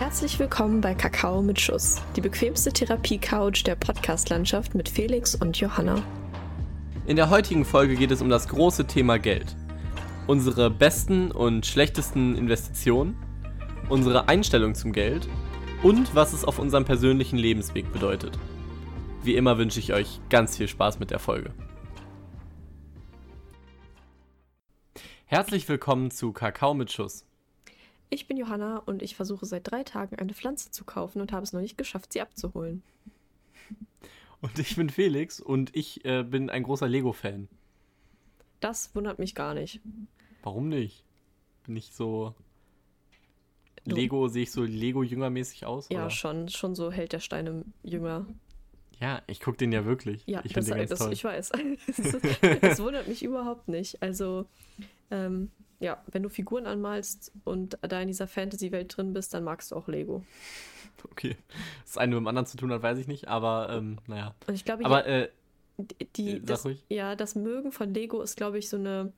Herzlich willkommen bei Kakao mit Schuss, die bequemste Therapie-Couch der Podcast-Landschaft mit Felix und Johanna. In der heutigen Folge geht es um das große Thema Geld. Unsere besten und schlechtesten Investitionen, unsere Einstellung zum Geld und was es auf unserem persönlichen Lebensweg bedeutet. Wie immer wünsche ich euch ganz viel Spaß mit der Folge. Herzlich willkommen zu Kakao mit Schuss. Ich bin Johanna und ich versuche seit drei Tagen eine Pflanze zu kaufen und habe es noch nicht geschafft, sie abzuholen. Und ich bin Felix und ich äh, bin ein großer Lego-Fan. Das wundert mich gar nicht. Warum nicht? Bin ich so. Du- Lego, sehe ich so Lego-Jüngermäßig aus? Ja, oder? schon, schon so hält der Steine jünger. Ja, ich gucke den ja wirklich. Ja, ich das, den ganz das, toll. ich weiß. das wundert mich überhaupt nicht. Also, ähm, ja, wenn du Figuren anmalst und da in dieser Fantasy-Welt drin bist, dann magst du auch Lego. Okay. Das eine mit dem anderen zu tun hat, weiß ich nicht, aber ähm, naja. Und ich glaube, Aber äh, die, äh, das, ruhig. ja, das Mögen von Lego ist, glaube ich, so eine,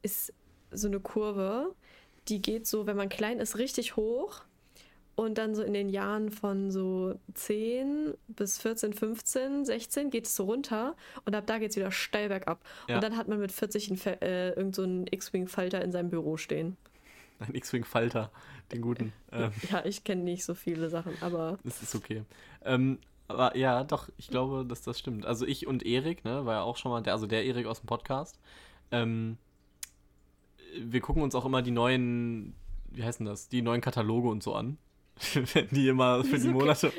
ist so eine Kurve, die geht so, wenn man klein ist, richtig hoch und dann so in den Jahren von so 10 bis 14, 15, 16 geht es so runter und ab da geht es wieder steil bergab. Ja. Und dann hat man mit 40 einen, Fe- äh, irgend so einen X-Wing-Falter in seinem Büro stehen. ein X-Wing-Falter, den guten. Ähm, Ja, ich kenne nicht so viele Sachen, aber das ist okay. Ähm, aber ja, doch, ich glaube, dass das stimmt. Also ich und Erik, ne, war ja auch schon mal, der, also der Erik aus dem Podcast. Ähm, wir gucken uns auch immer die neuen, wie heißen das, die neuen Kataloge und so an. Wenn die immer für die Wieso Monate.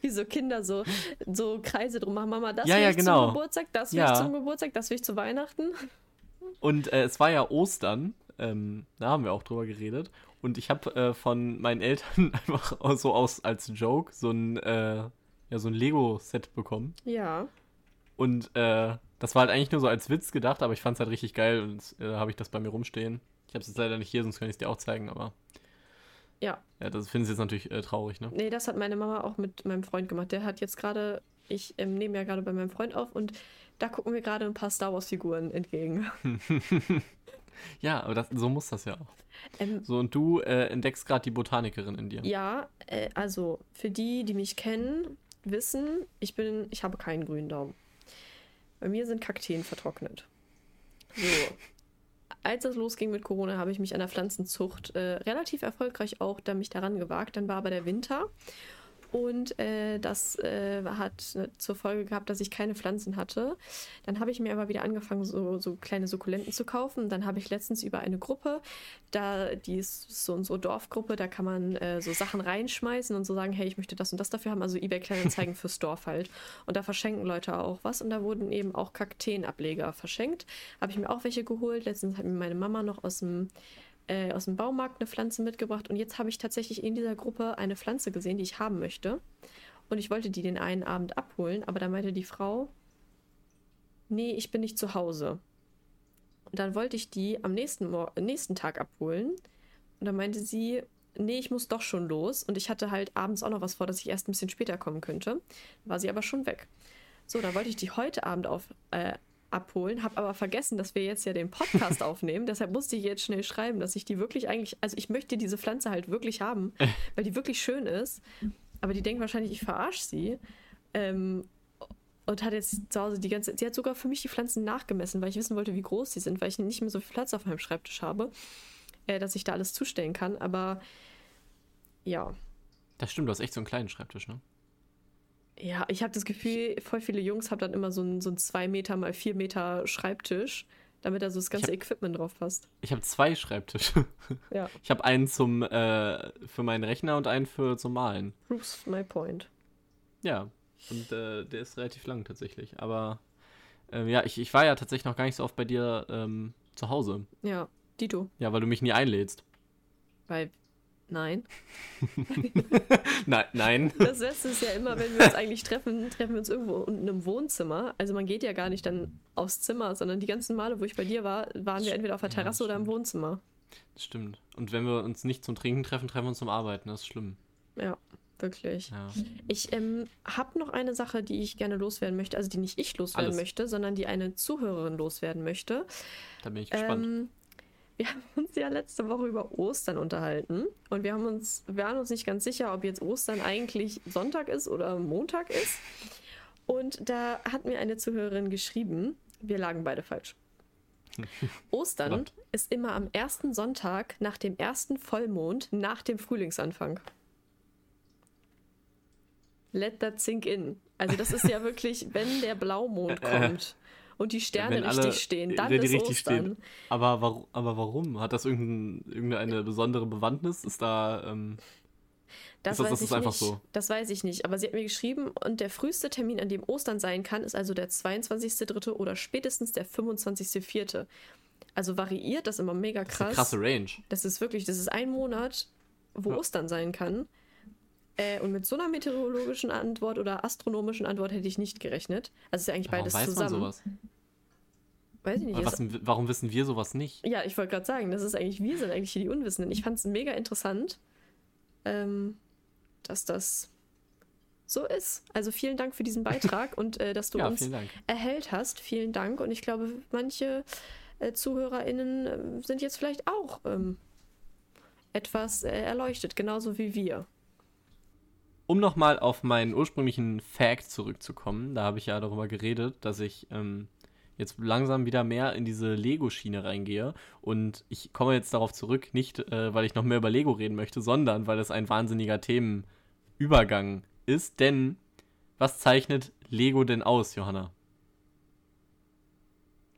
wie so Kinder so, so Kreise drum machen. Mama, das Ja, will ja, ich genau. zum Geburtstag, das will Ja. ich zum Geburtstag, das will ich zu Weihnachten. Und äh, es war ja Ostern, ähm, da haben wir auch drüber geredet. Und ich habe äh, von meinen Eltern einfach so aus als Joke so ein, äh, ja, so ein Lego-Set bekommen. Ja. Und äh, das war halt eigentlich nur so als Witz gedacht, aber ich fand es halt richtig geil und äh, habe ich das bei mir rumstehen. Ich habe es jetzt leider nicht hier, sonst kann ich es dir auch zeigen, aber Ja. ja, das finden sie jetzt natürlich äh, traurig, ne? Nee, das hat meine Mama auch mit meinem Freund gemacht. Der hat jetzt gerade, ich ähm, nehme ja gerade bei meinem Freund auf und da gucken wir gerade ein paar Star Wars-Figuren entgegen. ja, aber das, so muss das ja auch. Ähm, So, und du äh, entdeckst gerade die Botanikerin in dir. ja, äh, also für die, die mich kennen, wissen, ich bin, ich habe keinen grünen Daumen. Bei mir sind Kakteen vertrocknet. So. Als es losging mit Corona, habe ich mich an der Pflanzenzucht äh, relativ erfolgreich auch da mich daran gewagt. Dann war aber der Winter und äh, das äh, hat äh, zur Folge gehabt, dass ich keine Pflanzen hatte. Dann habe ich mir aber wieder angefangen, so, so kleine Sukkulenten zu kaufen. Dann habe ich letztens über eine Gruppe, da die ist so und so Dorfgruppe, da kann man äh, so Sachen reinschmeißen und so sagen, hey, ich möchte das und das dafür haben. Also eBay Kleinanzeigen fürs Dorf halt. Und da verschenken Leute auch was. Und da wurden eben auch Kakteenableger verschenkt. Habe ich mir auch welche geholt. Letztens hat mir meine Mama noch aus dem äh, aus dem Baumarkt eine Pflanze mitgebracht und jetzt habe ich tatsächlich in dieser Gruppe eine Pflanze gesehen, die ich haben möchte. Und ich wollte die den einen Abend abholen, aber da meinte die Frau, nee, ich bin nicht zu Hause. Und dann wollte ich die am nächsten, Mor nächsten Tag abholen. Und dann meinte sie, nee, ich muss doch schon los. Und ich hatte halt abends auch noch was vor, dass ich erst ein bisschen später kommen könnte. War sie aber schon weg. So, dann wollte ich die heute Abend auf, äh, abholen, habe aber vergessen, dass wir jetzt ja den Podcast aufnehmen. Deshalb musste ich jetzt schnell schreiben, dass ich die wirklich eigentlich, also ich möchte diese Pflanze halt wirklich haben, weil die wirklich schön ist. Aber die denkt wahrscheinlich, ich verarsche sie. Ähm, und hat jetzt zu Hause die ganze Sie hat sogar für mich die Pflanzen nachgemessen, weil ich wissen wollte, wie groß sie sind, weil ich nicht mehr so viel Platz auf meinem Schreibtisch habe, äh, dass ich da alles zustellen kann. Aber ja. Das stimmt, du hast echt so einen kleinen Schreibtisch, ne? Ja, ich habe das Gefühl, voll viele Jungs haben dann immer so einen so 2 Meter mal 4 Meter Schreibtisch, damit da so das ganze hab- Equipment drauf passt. Ich habe zwei Schreibtische. Ja, Ich habe einen zum äh, für meinen Rechner und einen für zum Malen. proves my point. Ja, und äh, der ist relativ lang tatsächlich. Aber ähm, ja, ich, ich war ja tatsächlich noch gar nicht so oft bei dir ähm, zu Hause. Ja, Dito. Ja, weil du mich nie einlädst. Weil, nein. Nein, nein. Das Beste ist ja immer, wenn wir uns eigentlich treffen, treffen wir uns irgendwo in einem Wohnzimmer. Also man geht ja gar nicht dann aufs Zimmer, sondern die ganzen Male, wo ich bei dir war, waren wir entweder auf der Ja, Terrasse oder im. Wohnzimmer. Das stimmt. Und wenn wir uns nicht zum Trinken treffen, treffen wir uns zum Arbeiten. Das ist schlimm. Ja, wirklich. Ja. Ich ähm, habe noch eine Sache, die ich gerne loswerden möchte. Also die nicht ich loswerden Alles. möchte, sondern die eine Zuhörerin loswerden möchte. Da bin ich gespannt. Ähm, wir haben uns ja letzte Woche über Ostern unterhalten und wir haben uns, waren uns nicht ganz sicher, ob jetzt Ostern eigentlich Sonntag ist oder Montag ist. Und da hat mir eine Zuhörerin geschrieben, wir lagen beide falsch. Ostern ist immer am ersten Sonntag nach dem ersten Vollmond nach dem Frühlingsanfang. Let that sink in. Also das ist ja wirklich, wenn der Blaumond kommt und die Sterne richtig stehen, dann ist richtig Ostern. Stehen. Aber, warum, aber warum? Hat das irgendein, irgendeine besondere Bewandtnis? Ist da... Ähm das, ist das, das ist einfach nicht. so. Das weiß ich nicht. Aber sie hat mir geschrieben, und der früheste Termin, an dem Ostern sein kann, ist also der 22.3. oder spätestens der 25.4. Also variiert das immer mega krass. Das ist eine krasse Range. Das ist wirklich, das ist ein Monat, wo ja. Ostern sein kann. Äh, und mit so einer meteorologischen Antwort oder astronomischen Antwort hätte ich nicht gerechnet. Also ist ja eigentlich beides warum weiß zusammen. Man sowas? Weiß ich nicht. Was, warum wissen wir sowas nicht? Ja, ich wollte gerade sagen, das ist eigentlich, wir sind eigentlich hier die Unwissenden. Ich fand es mega interessant. Ähm, dass das so ist. Also vielen Dank für diesen Beitrag und äh, dass du ja, uns erhellt hast. Vielen Dank. Und ich glaube, manche äh, ZuhörerInnen äh, sind jetzt vielleicht auch ähm, etwas äh, erleuchtet, genauso wie wir. Um nochmal auf meinen ursprünglichen Fact zurückzukommen, da habe ich ja darüber geredet, dass ich ähm, jetzt langsam wieder mehr in diese Lego-Schiene reingehe. Und ich komme jetzt darauf zurück, nicht äh, weil ich noch mehr über Lego reden möchte, sondern weil es ein wahnsinniger Themen Übergang ist. Denn was zeichnet Lego denn aus, Johanna?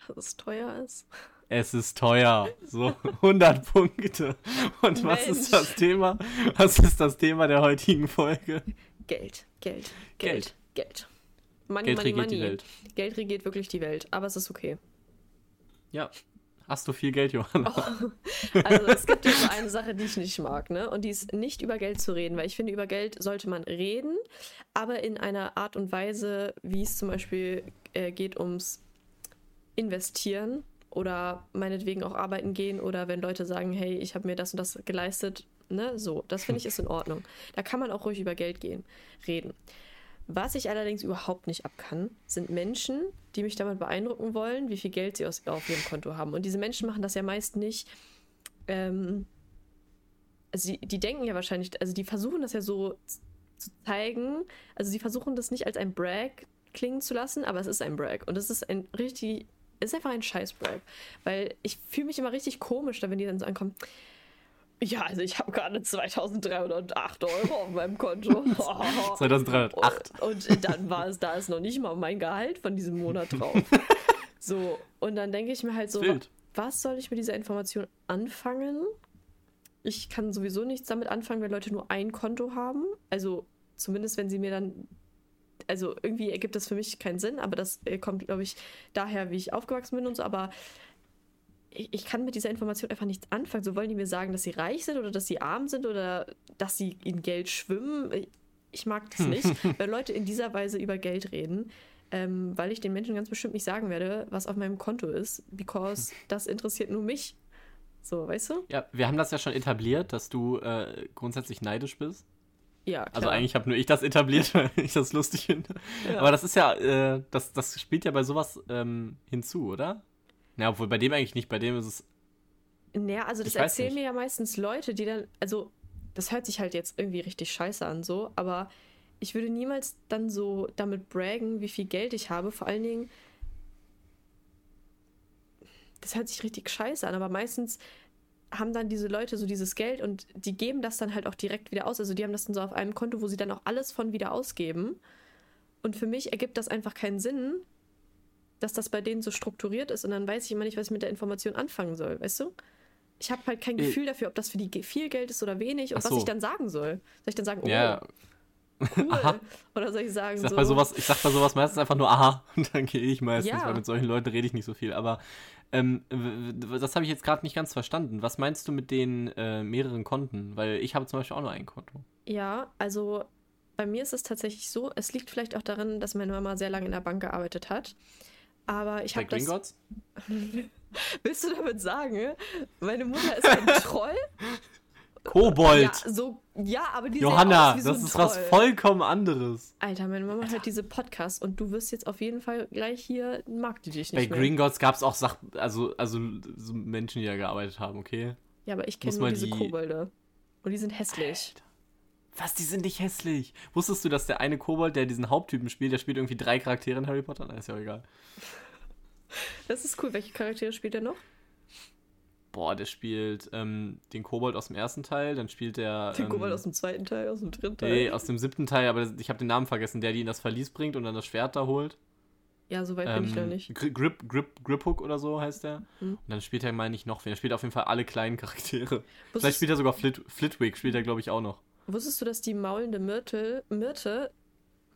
Dass es teuer ist. Es ist teuer. So 100 Punkte. Und Mensch. was ist das Thema? Was ist das Thema der heutigen Folge? Geld, Geld, Geld, Geld. Geld. Money, Geld money, regiert money. die Welt. Geld regiert wirklich die Welt, aber es ist okay. Ja, Hast du viel Geld, Johanna? Oh. Also es gibt ja so eine Sache, die ich nicht mag, ne? Und die ist nicht über Geld zu reden, weil ich finde, über Geld sollte man reden, aber in einer Art und Weise, wie es zum Beispiel äh, geht ums Investieren oder meinetwegen auch arbeiten gehen oder wenn Leute sagen, hey, ich habe mir das und das geleistet, ne? So, das finde ich ist in Ordnung. Da kann man auch ruhig über Geld gehen, reden. Was ich allerdings überhaupt nicht abkann, sind Menschen, die mich damit beeindrucken wollen, wie viel Geld sie aus, auf ihrem Konto haben. Und diese Menschen machen das ja meist nicht. Ähm, also die, die denken ja wahrscheinlich, also die versuchen das ja so zu zeigen. Also sie versuchen das nicht als ein Brag klingen zu lassen, aber es ist ein Brag. Und es ist ein richtig, ist einfach ein Scheiß-Brag. Weil ich fühle mich immer richtig komisch, da wenn die dann so ankommen. Ja, also ich habe gerade 2308 Euro auf meinem Konto. 2308. Und, und dann war es, da ist noch nicht mal mein Gehalt von diesem Monat drauf. so, und dann denke ich mir halt so, Wild. was soll ich mit dieser Information anfangen? Ich kann sowieso nichts damit anfangen, wenn Leute nur ein Konto haben. Also zumindest, wenn sie mir dann also irgendwie ergibt das für mich keinen Sinn, aber das äh, kommt, glaube ich, daher, wie ich aufgewachsen bin und so. Aber ich, ich, kann mit dieser Information einfach nichts anfangen. So wollen die mir sagen, dass sie reich sind oder dass sie arm sind oder dass sie in Geld schwimmen. Ich mag das nicht, wenn Leute in dieser Weise über Geld reden, ähm, weil ich den Menschen ganz bestimmt nicht sagen werde, was auf meinem Konto ist, because das interessiert nur mich. So, weißt du? Ja, wir haben das ja schon etabliert, dass du äh, grundsätzlich neidisch bist. Ja, klar. Also eigentlich habe nur ich das etabliert, weil ich das lustig finde. Ja. Aber das ist ja, äh, das, das spielt ja bei sowas ähm, hinzu, oder? Ja, obwohl bei dem eigentlich nicht, bei dem ist es. Naja, also das erzählen mir ja meistens Leute, die dann, also das hört sich halt jetzt irgendwie richtig scheiße an, so, aber ich würde niemals dann so damit braggen, wie viel Geld ich habe. Vor allen Dingen, das hört sich richtig scheiße an, aber meistens haben dann diese Leute so dieses Geld und die geben das dann halt auch direkt wieder aus. Also die haben das dann so auf einem Konto, wo sie dann auch alles von wieder ausgeben. Und für mich ergibt das einfach keinen Sinn, dass das bei denen so strukturiert ist und dann weiß ich immer nicht, was ich mit der Information anfangen soll, weißt du? Ich habe halt kein. Gefühl dafür, ob das für die viel Geld ist oder wenig und so. was ich dann sagen soll. Soll ich dann sagen, oh, ja. cool? Aha. Oder soll ich sagen, ich sag so. Bei sowas, ich sag bei sowas meistens einfach nur aha und dann gehe ich meistens, ja. weil mit solchen Leuten rede ich nicht so viel. Aber ähm, das habe ich jetzt gerade nicht ganz verstanden. Was meinst du mit den äh, mehreren Konten? Weil ich habe zum Beispiel auch nur ein Konto. Ja, also bei mir ist es tatsächlich so, es liegt vielleicht auch darin, dass meine Mama sehr lange in der Bank gearbeitet hat. Aber ich habe das. Gringotts? Willst du damit sagen, meine Mutter ist ein Troll? Kobold. Ja, so, ja, aber die sehen Johanna, aus wie das so ist was Troll. vollkommen anderes. Alter, meine Mama hört diese Podcasts und du wirst jetzt auf jeden Fall gleich hier, mag die dich Bei nicht mehr. Green gab es auch Sach also, also so Menschen, die da gearbeitet haben, okay? Ja, aber ich kenne nur mal diese die- Kobolde. Und die sind hässlich. Was, die sind nicht hässlich. Wusstest du, dass der eine Kobold, der diesen Haupttypen spielt, der spielt irgendwie drei Charaktere in Harry Potter? Na, ist ja auch egal. Das ist cool. Welche Charaktere spielt er noch? Boah, der spielt ähm, den Kobold aus dem ersten Teil, dann spielt der. Den ähm, Kobold aus dem zweiten Teil, aus dem dritten Teil. Nee, aus dem siebten Teil, aber ich habe den Namen vergessen, der die in das Verlies bringt und dann das Schwert da holt. ja, so weit bin ich noch nicht. Gri- Grip, Grip, Grip Hook oder so heißt der. Mhm. Und dann spielt er, meine ich, noch wen. Er spielt auf jeden Fall alle kleinen Charaktere. Vielleicht Wusstest, spielt er sogar Flit, Flitwick, spielt er, glaube ich, auch noch. wusstest du, dass die maulende Myrte, Myrte,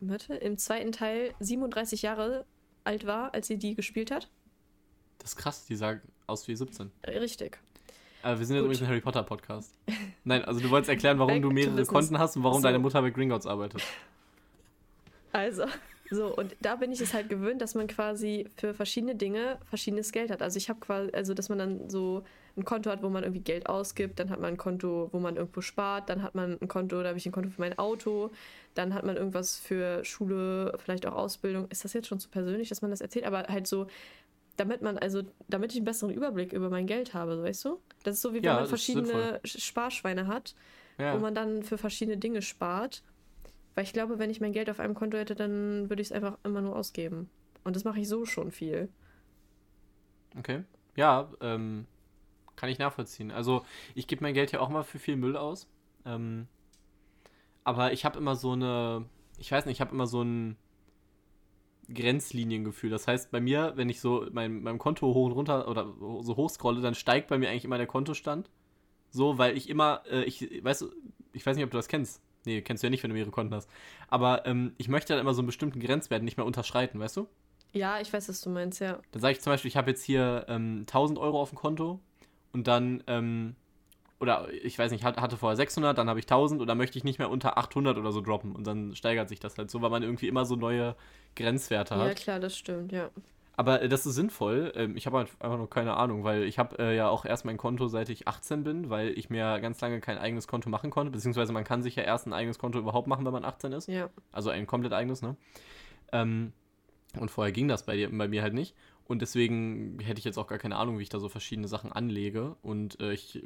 Myrte im zweiten Teil 37 Jahre alt war, als sie die gespielt hat? Das ist krass, die sah aus wie 17. Äh, Richtig. Aber wir sind jetzt übrigens ein Harry Potter Podcast. Nein, also du wolltest erklären, warum du mehrere. Konten hast und warum So. deine Mutter bei Gringotts arbeitet. Also, so, und da bin ich es halt gewöhnt, dass man quasi für verschiedene Dinge verschiedenes Geld hat. Also ich habe quasi, also dass man dann so ein Konto hat, wo man irgendwie Geld ausgibt, dann hat man ein Konto, wo man irgendwo spart, dann hat man ein Konto, da habe ich ein Konto für mein Auto, dann hat man irgendwas für Schule, vielleicht auch Ausbildung. Ist das jetzt schon zu persönlich, dass man das erzählt? Aber halt so, damit man, also, damit ich einen besseren Überblick über mein Geld habe, weißt du? Das ist so, wie wenn Ja, man das ist verschiedene Sch- Sparschweine hat Ja. wo man dann für verschiedene Dinge spart. Weil ich glaube, wenn ich mein Geld auf einem Konto hätte, dann würde ich es einfach immer nur ausgeben. Und das mache ich so schon viel. Okay. Ja, ähm, kann ich nachvollziehen. Also, ich gebe mein Geld ja auch mal für viel Müll aus. Ähm, aber ich habe immer so eine, ich weiß nicht, ich habe immer so ein Grenzliniengefühl. Das heißt, bei mir, wenn ich so mein, meinem Konto hoch und runter oder so hoch scrolle, dann steigt bei mir eigentlich immer der Kontostand. So, weil ich immer, äh, ich, weißt du, ich weiß nicht, ob du das kennst. Nee, kennst du ja nicht, wenn du mehrere Konten hast. Aber ähm, ich möchte dann immer so einen bestimmten Grenzwert nicht mehr unterschreiten, weißt du? Ja, ich weiß, was du meinst, ja. Dann sage ich zum Beispiel, ich habe jetzt hier ähm, 1000 Euro auf dem Konto und dann, ähm, oder ich weiß nicht, hat- hatte vorher 600, dann habe ich 1000 und dann möchte ich nicht mehr unter 800 oder so droppen und dann steigert sich das halt so, weil man irgendwie immer so neue Grenzwerte Ja, hat. klar, das stimmt, ja. Aber äh, das ist sinnvoll. Ähm, ich habe halt einfach noch keine Ahnung, weil ich habe äh, ja auch erst mein Konto, seit ich 18 bin, weil ich mir ganz lange kein eigenes Konto machen konnte, beziehungsweise man kann sich ja erst ein eigenes Konto überhaupt machen, wenn man 18 ist. Ja. Also ein komplett eigenes, ne? Ähm, und vorher ging das bei, dir, bei mir halt nicht. Und deswegen hätte ich jetzt auch gar keine Ahnung, wie ich da so verschiedene Sachen anlege. Und äh, ich.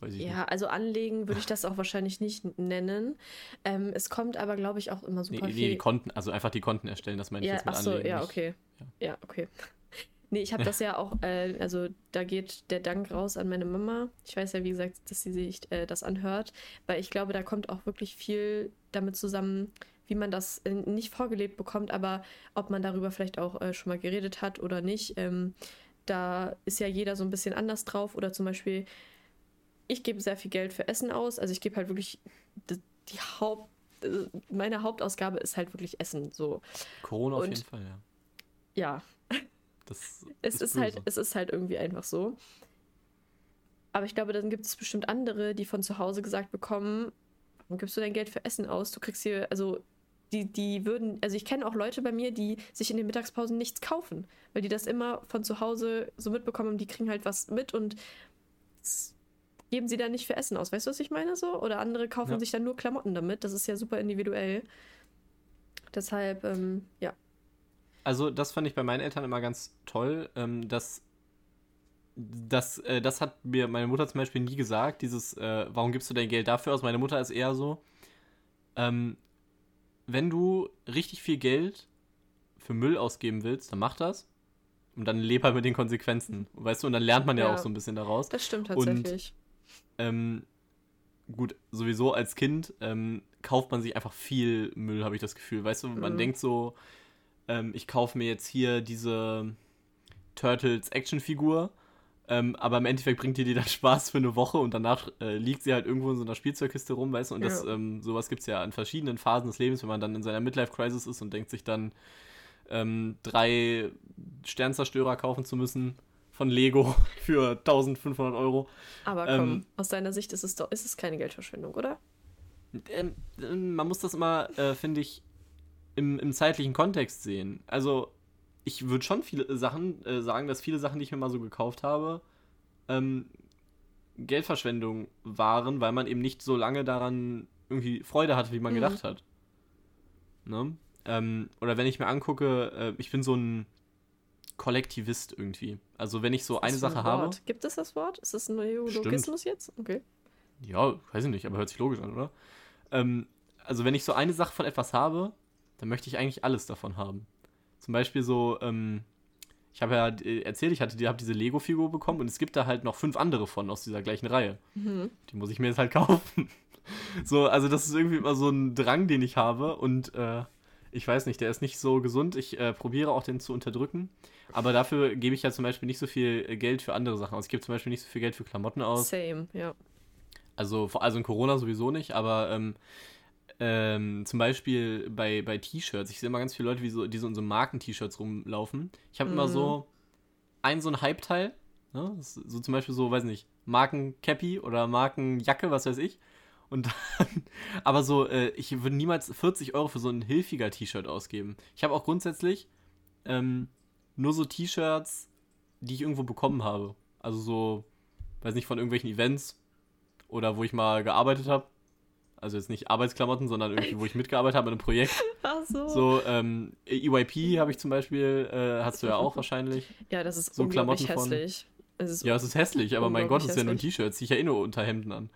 Weiß ich Ja, also anlegen würde ich das auch wahrscheinlich nicht nennen. Ähm, es kommt aber, glaube ich, auch immer nicht. super Nee, viel. nee, die Konten, also einfach die Konten erstellen, das meine ich ja, jetzt mit ach so, anlegen. ja, nicht- okay. Ja. Ja, okay. Nee, ich habe das ja auch, äh, also da geht der Dank raus an meine Mama. Ich weiß ja, wie gesagt, dass sie sich äh, das anhört, weil ich glaube, da kommt auch wirklich viel damit zusammen, wie man das äh, nicht vorgelebt bekommt, aber ob man darüber vielleicht auch äh, schon mal geredet hat oder nicht. Ähm, da ist ja jeder so ein bisschen anders drauf oder zum Beispiel, ich gebe sehr viel Geld für Essen aus, also ich gebe halt wirklich die, die Haupt, meine Hauptausgabe ist halt wirklich Essen, so. Corona auf Und- jeden Fall, ja. Ja, Das es ist, böse. halt, es ist halt irgendwie einfach so. Aber ich glaube, dann gibt es bestimmt andere, die von zu Hause gesagt bekommen, warum gibst du dein Geld für Essen aus? Du kriegst hier, also die, die würden, also ich kenne auch Leute bei mir, die sich in den Mittagspausen nichts kaufen, weil die das immer von zu Hause so mitbekommen, die kriegen halt was mit und geben sie dann nicht für Essen aus. Weißt du, was ich meine so? Oder andere kaufen Ja. sich dann nur Klamotten damit. Das ist ja super individuell. Deshalb, ähm, ja. Also, das fand ich bei meinen Eltern immer ganz toll. Ähm, dass das, äh, das hat mir meine Mutter zum Beispiel nie gesagt. Dieses, äh, warum gibst du dein Geld dafür aus? Meine Mutter ist eher so, ähm, wenn du richtig viel Geld für Müll ausgeben willst, dann mach das. Und dann leb halt mit den Konsequenzen. Weißt du, und dann lernt man ja, Ja. auch so ein bisschen daraus. Das stimmt tatsächlich. Ähm, gut, sowieso als Kind ähm, kauft man sich einfach viel Müll, habe ich das Gefühl. Weißt du, man Mhm. denkt so, ähm, ich kaufe mir jetzt hier diese Turtles Actionfigur, ähm, aber im Endeffekt bringt die dir dann Spaß für eine Woche und danach äh, liegt sie halt irgendwo in so einer Spielzeugkiste rum, weißt du? Und das, Ja. ähm, sowas gibt es ja an verschiedenen Phasen des Lebens, wenn man dann in seiner Midlife-Crisis ist und denkt sich dann, ähm, drei Sternzerstörer kaufen zu müssen von Lego für 1500 Euro. Aber Ähm, komm, aus deiner Sicht ist es doch, ist es keine Geldverschwendung, oder? Ähm, ähm, man muss das immer, äh, finde ich, im, im zeitlichen Kontext sehen. Also, ich würde schon viele Sachen äh, sagen, dass viele Sachen, die ich mir mal so gekauft habe, ähm, Geldverschwendung waren, weil man eben nicht so lange daran irgendwie Freude hatte, wie man Mhm. gedacht hat. Ne? Ähm, oder wenn ich mir angucke, äh, ich bin so ein Kollektivist irgendwie. Also wenn ich so eine für ein Sache habe? Gibt es das Wort? Ist das ein Neologismus jetzt? Okay. ja, weiß ich nicht, aber hört sich logisch an, oder? Ähm, also wenn ich so eine Sache von etwas habe, dann möchte ich eigentlich alles davon haben. Zum Beispiel so, ähm, ich habe ja äh, erzählt, ich hatte die, habe diese Lego-Figur bekommen und es gibt da halt noch fünf andere von aus dieser gleichen Reihe. Mhm. Die muss ich mir jetzt halt kaufen. So, also das ist irgendwie immer so ein Drang, den ich habe und äh, ich weiß nicht, der ist nicht so gesund. Ich äh, probiere auch den zu unterdrücken, aber dafür gebe ich ja zum Beispiel nicht so viel äh, Geld für andere Sachen aus. Ich gebe zum Beispiel nicht so viel Geld für Klamotten aus. Same, ja. Also, also in Corona sowieso nicht, aber ähm, ähm, zum Beispiel bei, bei T-Shirts. Ich sehe immer ganz viele Leute, wie so, die so in so Marken-T-Shirts rumlaufen. Ich habe immer Mhm. so ein so ein Hype-Teil. Ne? So zum Beispiel so, weiß nicht, Marken-Cappy oder Markenjacke, was weiß ich. Und dann, aber so, äh, ich würde niemals 40 Euro für so ein hilfiger T-Shirt ausgeben. Ich habe auch grundsätzlich ähm, nur so T-Shirts, die ich irgendwo bekommen habe. Also so, weiß nicht, von irgendwelchen Events oder wo ich mal gearbeitet habe. Also jetzt nicht Arbeitsklamotten, sondern irgendwie, wo ich mitgearbeitet habe in einem Projekt. Ach so. So, ähm, EYP habe ich zum Beispiel, äh, hast du ja auch wahrscheinlich. Ja, das ist so unglaublich Klamotten von- hässlich. Es ist Ja, es ist hässlich, aber mein Gott, es ist ja nur ein hässlich. T-Shirt, ziehe ich ja eh nur unter Hemden an.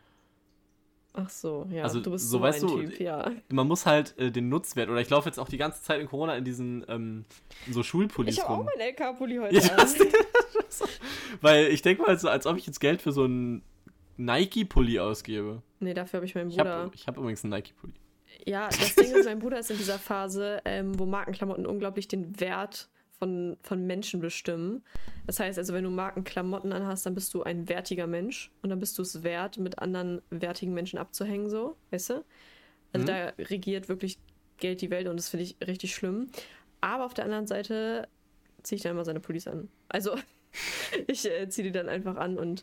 Ach so, ja, Also, du bist so so, weißt du, Typ, ja. Man muss halt äh, den Nutzwert, oder ich laufe jetzt auch die ganze Zeit in Corona in diesen ähm, so Schulpullis Ich habe auch meinen LK-Pulli heute Ja, hast den- Weil ich denke mal so, als ob ich jetzt Geld für so einen Nike-Pulli ausgebe. Nee, dafür habe ich meinen Ich Bruder. habe ich hab übrigens einen Nike-Pulli. Ja, das Ding ist, mein Bruder ist in dieser Phase, ähm, wo Markenklamotten unglaublich den Wert von, von Menschen bestimmen. Das heißt also, wenn du Markenklamotten anhast, dann bist du ein wertiger Mensch und dann bist du es wert, mit anderen wertigen Menschen abzuhängen, so, weißt du? Also Mhm. da regiert wirklich Geld die Welt und das finde ich richtig schlimm. Aber auf der anderen Seite ziehe ich dann immer seine Pullis an. Also ich äh, ziehe die dann einfach an und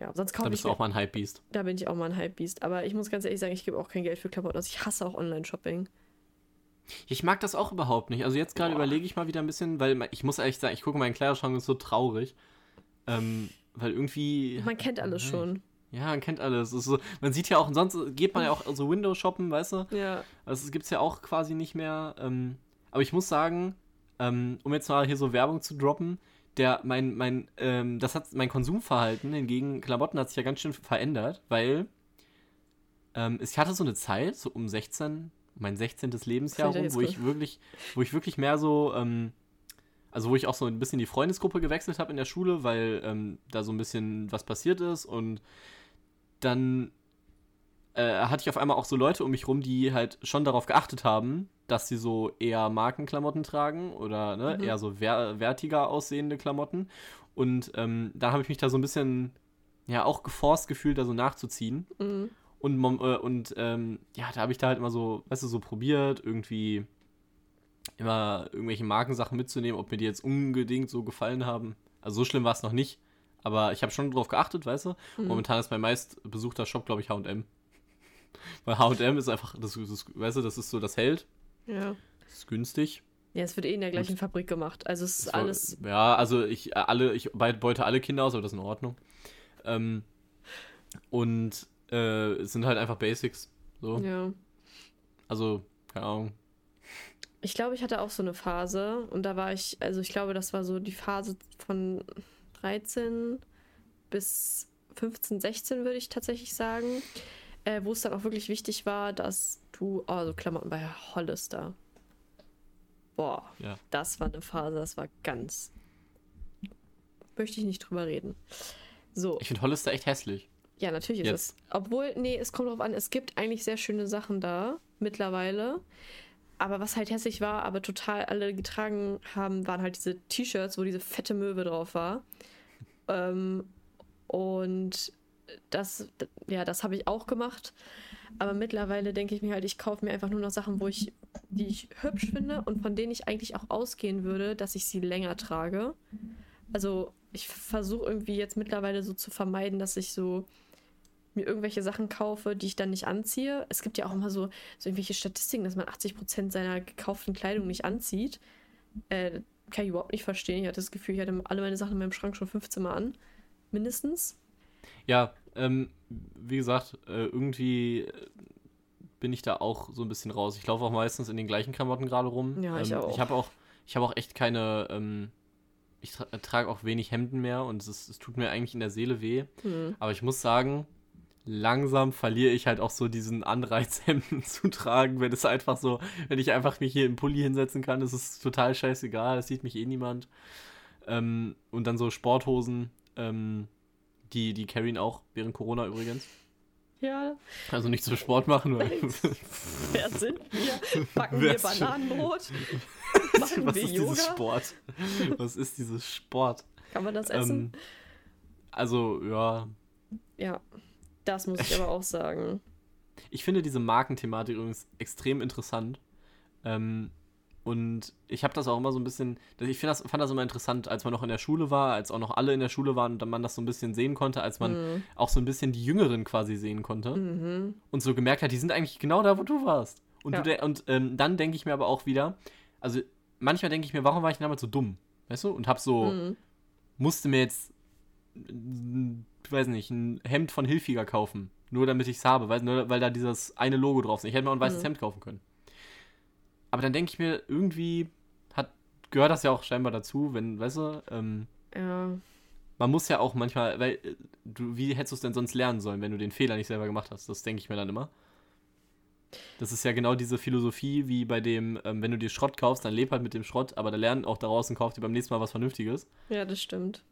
ja, sonst Da kaufe ich bist du auch mal ein Hype-Beast. da bin ich auch mal ein Hypebeast. Aber ich muss ganz ehrlich sagen, ich gebe auch kein Geld für Klamotten aus. Ich hasse auch Online-Shopping. Ich mag das auch überhaupt nicht. Also jetzt gerade überlege ich mal wieder ein bisschen, weil ich muss ehrlich sagen, ich gucke meinen Kleiderschrank und ist so traurig. Ähm, weil irgendwie. Man kennt alles Nein. schon. Ja, man kennt alles. So, man sieht ja auch, sonst geht man ja auch so Windows-Shoppen, weißt du? Ja. Also es gibt es ja auch quasi nicht mehr. Ähm, aber ich muss sagen, ähm, um jetzt mal hier so Werbung zu droppen, der, mein, mein, ähm, das hat mein Konsumverhalten hingegen, Klamotten hat sich ja ganz schön verändert, weil ähm, ich hatte so eine Zeit, so um 16, mein 16. Lebensjahr rum, wo ich wirklich, wo ich wirklich mehr so, ähm, also wo ich auch so ein bisschen die Freundesgruppe gewechselt habe in der Schule, weil ähm, da so ein bisschen was passiert ist und dann äh, hatte ich auf einmal auch so Leute um mich rum, die halt schon darauf geachtet haben, dass sie so eher Markenklamotten tragen oder ne, Mhm. eher so wer wertiger aussehende Klamotten. Und ähm, da habe ich mich da so ein bisschen, ja, auch geforst gefühlt, da so nachzuziehen. Mhm. Und, äh, und ähm, ja, da habe ich da halt immer so, weißt du, so probiert, irgendwie immer irgendwelche Markensachen mitzunehmen, ob mir die jetzt unbedingt so gefallen haben. Also so schlimm war es noch nicht. Aber ich habe schon drauf geachtet, weißt du? Mhm. Momentan ist mein meist besuchter Shop, glaube ich, HM. Weil HM ist einfach, das, das, weißt du, das ist so das Held. Ja. Das ist günstig. Ja, es wird eh in der gleichen Fabrik gemacht. Also es ist war- alles. Ja, also ich alle, ich be- beute alle Kinder aus, aber das ist in Ordnung. Ähm, und äh, es sind halt einfach Basics. So. Ja. Also, keine Ahnung. Ich glaube, ich hatte auch so eine Phase und da war ich, also ich glaube, das war so die Phase von 13 bis 15, 16, würde ich tatsächlich sagen, äh, wo es dann auch wirklich wichtig war, dass du, oh, so Klamotten bei Hollister. Boah, Ja. das war eine Phase, das war ganz. Möchte ich nicht drüber reden. So, Ich finde Hollister echt hässlich. Ja, natürlich ist Jetzt. es. Obwohl, nee, es kommt drauf an, es gibt eigentlich sehr schöne Sachen da mittlerweile. Aber was halt hässlich war, aber total alle getragen haben, waren halt diese T-Shirts, wo diese fette Möwe drauf war. Ähm, und das, ja, das habe ich auch gemacht. Aber mittlerweile denke ich mir halt, ich kaufe mir einfach nur noch Sachen, wo ich, die ich hübsch finde und von denen ich eigentlich auch ausgehen würde, dass ich sie länger trage. Also ich versuche irgendwie jetzt mittlerweile so zu vermeiden, dass ich so mir irgendwelche Sachen kaufe, die ich dann nicht anziehe. Es gibt ja auch immer so, so irgendwelche Statistiken, dass man 80% seiner gekauften Kleidung nicht anzieht. Äh, kann ich überhaupt nicht verstehen. Ich hatte das Gefühl, ich hatte alle meine Sachen in meinem Schrank schon 15 Mal an. Mindestens. Ja, ähm, wie gesagt, äh, irgendwie äh, bin ich da auch so ein bisschen raus. Ich laufe auch meistens in den gleichen Klamotten gerade rum. Ja, ich ähm, auch. Ich habe auch, ich habe auch echt keine, ähm, ich tra trage auch wenig Hemden mehr und es, ist, es tut mir eigentlich in der Seele weh. Hm. Aber ich muss sagen, langsam verliere ich halt auch so diesen Anreiz, Hemden zu tragen, wenn es einfach so, wenn ich einfach mich hier im Pulli hinsetzen kann, ist es total scheißegal, es sieht mich eh niemand. Ähm, und dann so Sporthosen, ähm, die, die carryen auch während Corona übrigens. Ja, Also nicht so Sport machen, weil. wer sind wir? Backen wir Bananenbrot? Machen Was wir ist Yoga? dieses Sport? Was ist dieses Sport? Kann man das essen? Ähm, also, ja. Ja, das muss ich aber auch sagen. Ich finde diese Markenthematik übrigens extrem interessant. Ähm, und ich habe das auch immer so ein bisschen, ich das, fand das immer interessant, als man noch in der Schule war, als auch noch alle in der Schule waren und dann man das so ein bisschen sehen konnte, als man Mhm. auch so ein bisschen die Jüngeren quasi sehen konnte Mhm. und so gemerkt hat, die sind eigentlich genau da, wo du warst. Und, Ja. du und ähm, dann denke ich mir aber auch wieder, also manchmal denke ich mir, warum war ich damals so dumm? Weißt du? Und hab so, Mhm. musste mir jetzt, weiß nicht, ein Hemd von Hilfiger kaufen. Nur damit ich es habe, weil, nur, weil da dieses eine Logo drauf ist. Ich hätte mir auch ein weißes Mhm. Hemd kaufen können. Aber dann denke ich mir, irgendwie hat, gehört das ja auch scheinbar dazu, wenn, weißt du, ähm, Ja, man muss ja auch manchmal, weil äh, du, wie hättest du es denn sonst lernen sollen, wenn du den Fehler nicht selber gemacht hast? Das denke ich mir dann immer. Das ist ja genau diese Philosophie, wie bei dem, ähm, wenn du dir Schrott kaufst, dann leb halt mit dem Schrott, aber der lernt auch daraus und kauft dir beim nächsten Mal was Vernünftiges. ja, das stimmt.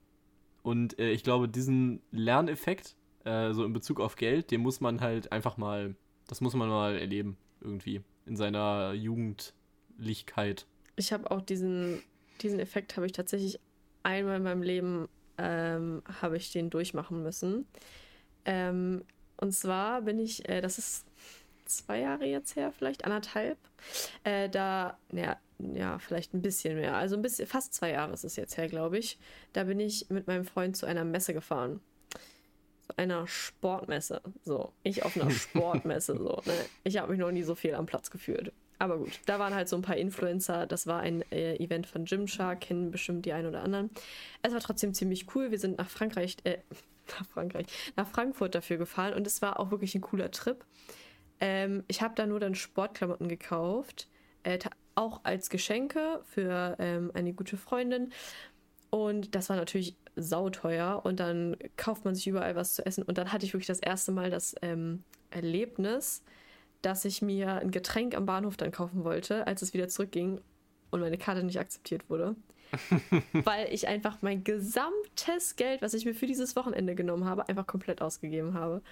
Und äh, ich glaube, diesen Lerneffekt, äh, so in Bezug auf Geld, den muss man halt einfach mal, das muss man mal erleben, irgendwie, in seiner Jugendlichkeit. Ich habe auch diesen, diesen Effekt habe ich tatsächlich einmal in meinem Leben ähm, habe ich den durchmachen müssen. Ähm, und zwar bin ich, äh, das ist zwei Jahre jetzt her, vielleicht anderthalb. Äh, da, ja, ja, vielleicht ein bisschen mehr. Also ein bisschen, fast zwei Jahre ist es jetzt her, glaube ich. Da bin ich mit meinem Freund zu einer Messe gefahren. Zu einer Sportmesse. So, ich auf einer Sportmesse. So, ne? Ich habe mich noch nie so viel am Platz gefühlt. Aber gut, da waren halt so ein paar Influencer. Das war ein äh, Event von Gymshark, kennen bestimmt die einen oder anderen. Es war trotzdem ziemlich cool. Wir sind nach Frankreich, äh, nach Frankreich, nach Frankfurt dafür gefahren und es war auch wirklich ein cooler Trip. Ähm, ich habe da nur dann Sportklamotten gekauft, äh, auch als Geschenke für ähm, eine gute Freundin. Und das war natürlich sauteuer. Und dann kauft man sich überall was zu essen. Und dann hatte ich wirklich das erste Mal das ähm, Erlebnis, dass ich mir ein Getränk am Bahnhof dann kaufen wollte, als es wieder zurückging und meine Karte nicht akzeptiert wurde. weil ich einfach mein gesamtes Geld, was ich mir für dieses Wochenende genommen habe, einfach komplett ausgegeben habe.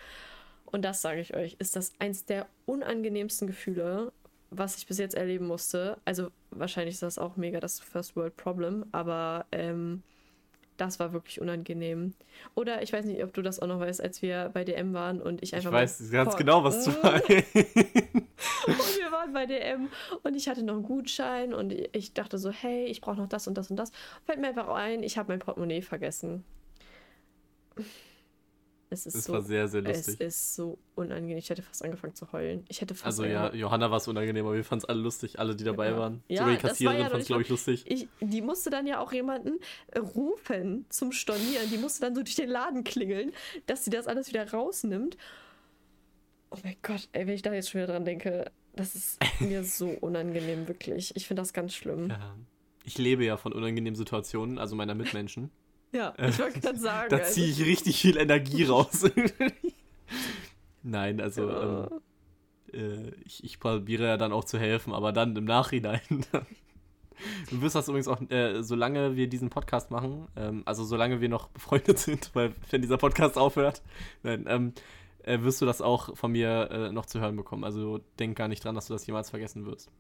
Und das sage ich euch, ist das eins der unangenehmsten Gefühle, was ich bis jetzt erleben musste. Also wahrscheinlich ist das auch mega das First World Problem, aber ähm, das war wirklich unangenehm. Oder ich weiß nicht, ob du das auch noch weißt, als wir bei DM waren und ich Ich einfach. weiß mein ganz Port- genau, was du meinst. und wir waren bei DM und ich hatte noch einen Gutschein und ich dachte so, hey, ich brauche noch das und das und das. Fällt mir einfach ein, ich habe mein Portemonnaie vergessen. Es ist Es so, war sehr, sehr es lustig. ist so unangenehm. Ich hätte fast angefangen zu heulen. Ich hätte fast Also ja, Johanna war es unangenehm, aber wir fanden es alle lustig, alle, die dabei Ja. waren. Ja, Sogar die das Kassiererin ja fand es, glaube ich, lustig. Ich, die musste dann ja auch jemanden äh, rufen zum Stornieren. Die musste dann so durch den Laden klingeln, dass sie das alles wieder rausnimmt. Oh mein Gott, ey, wenn ich da jetzt schon wieder dran denke, das ist mir so unangenehm, wirklich. Ich finde das ganz schlimm. Ja. Ich lebe ja von unangenehmen Situationen, also meiner Mitmenschen. Ich wollte gerade sagen. Da also- ziehe ich richtig viel Energie raus. Nein, also Ja. ähm, äh, ich, ich probiere ja dann auch zu helfen, aber dann im Nachhinein. du wirst das übrigens auch, äh, solange wir diesen Podcast machen, ähm, also solange wir noch befreundet sind, weil wenn dieser Podcast aufhört, nein, ähm, äh, wirst du das auch von mir äh, noch zu hören bekommen. Also denk gar nicht dran, dass du das jemals vergessen wirst.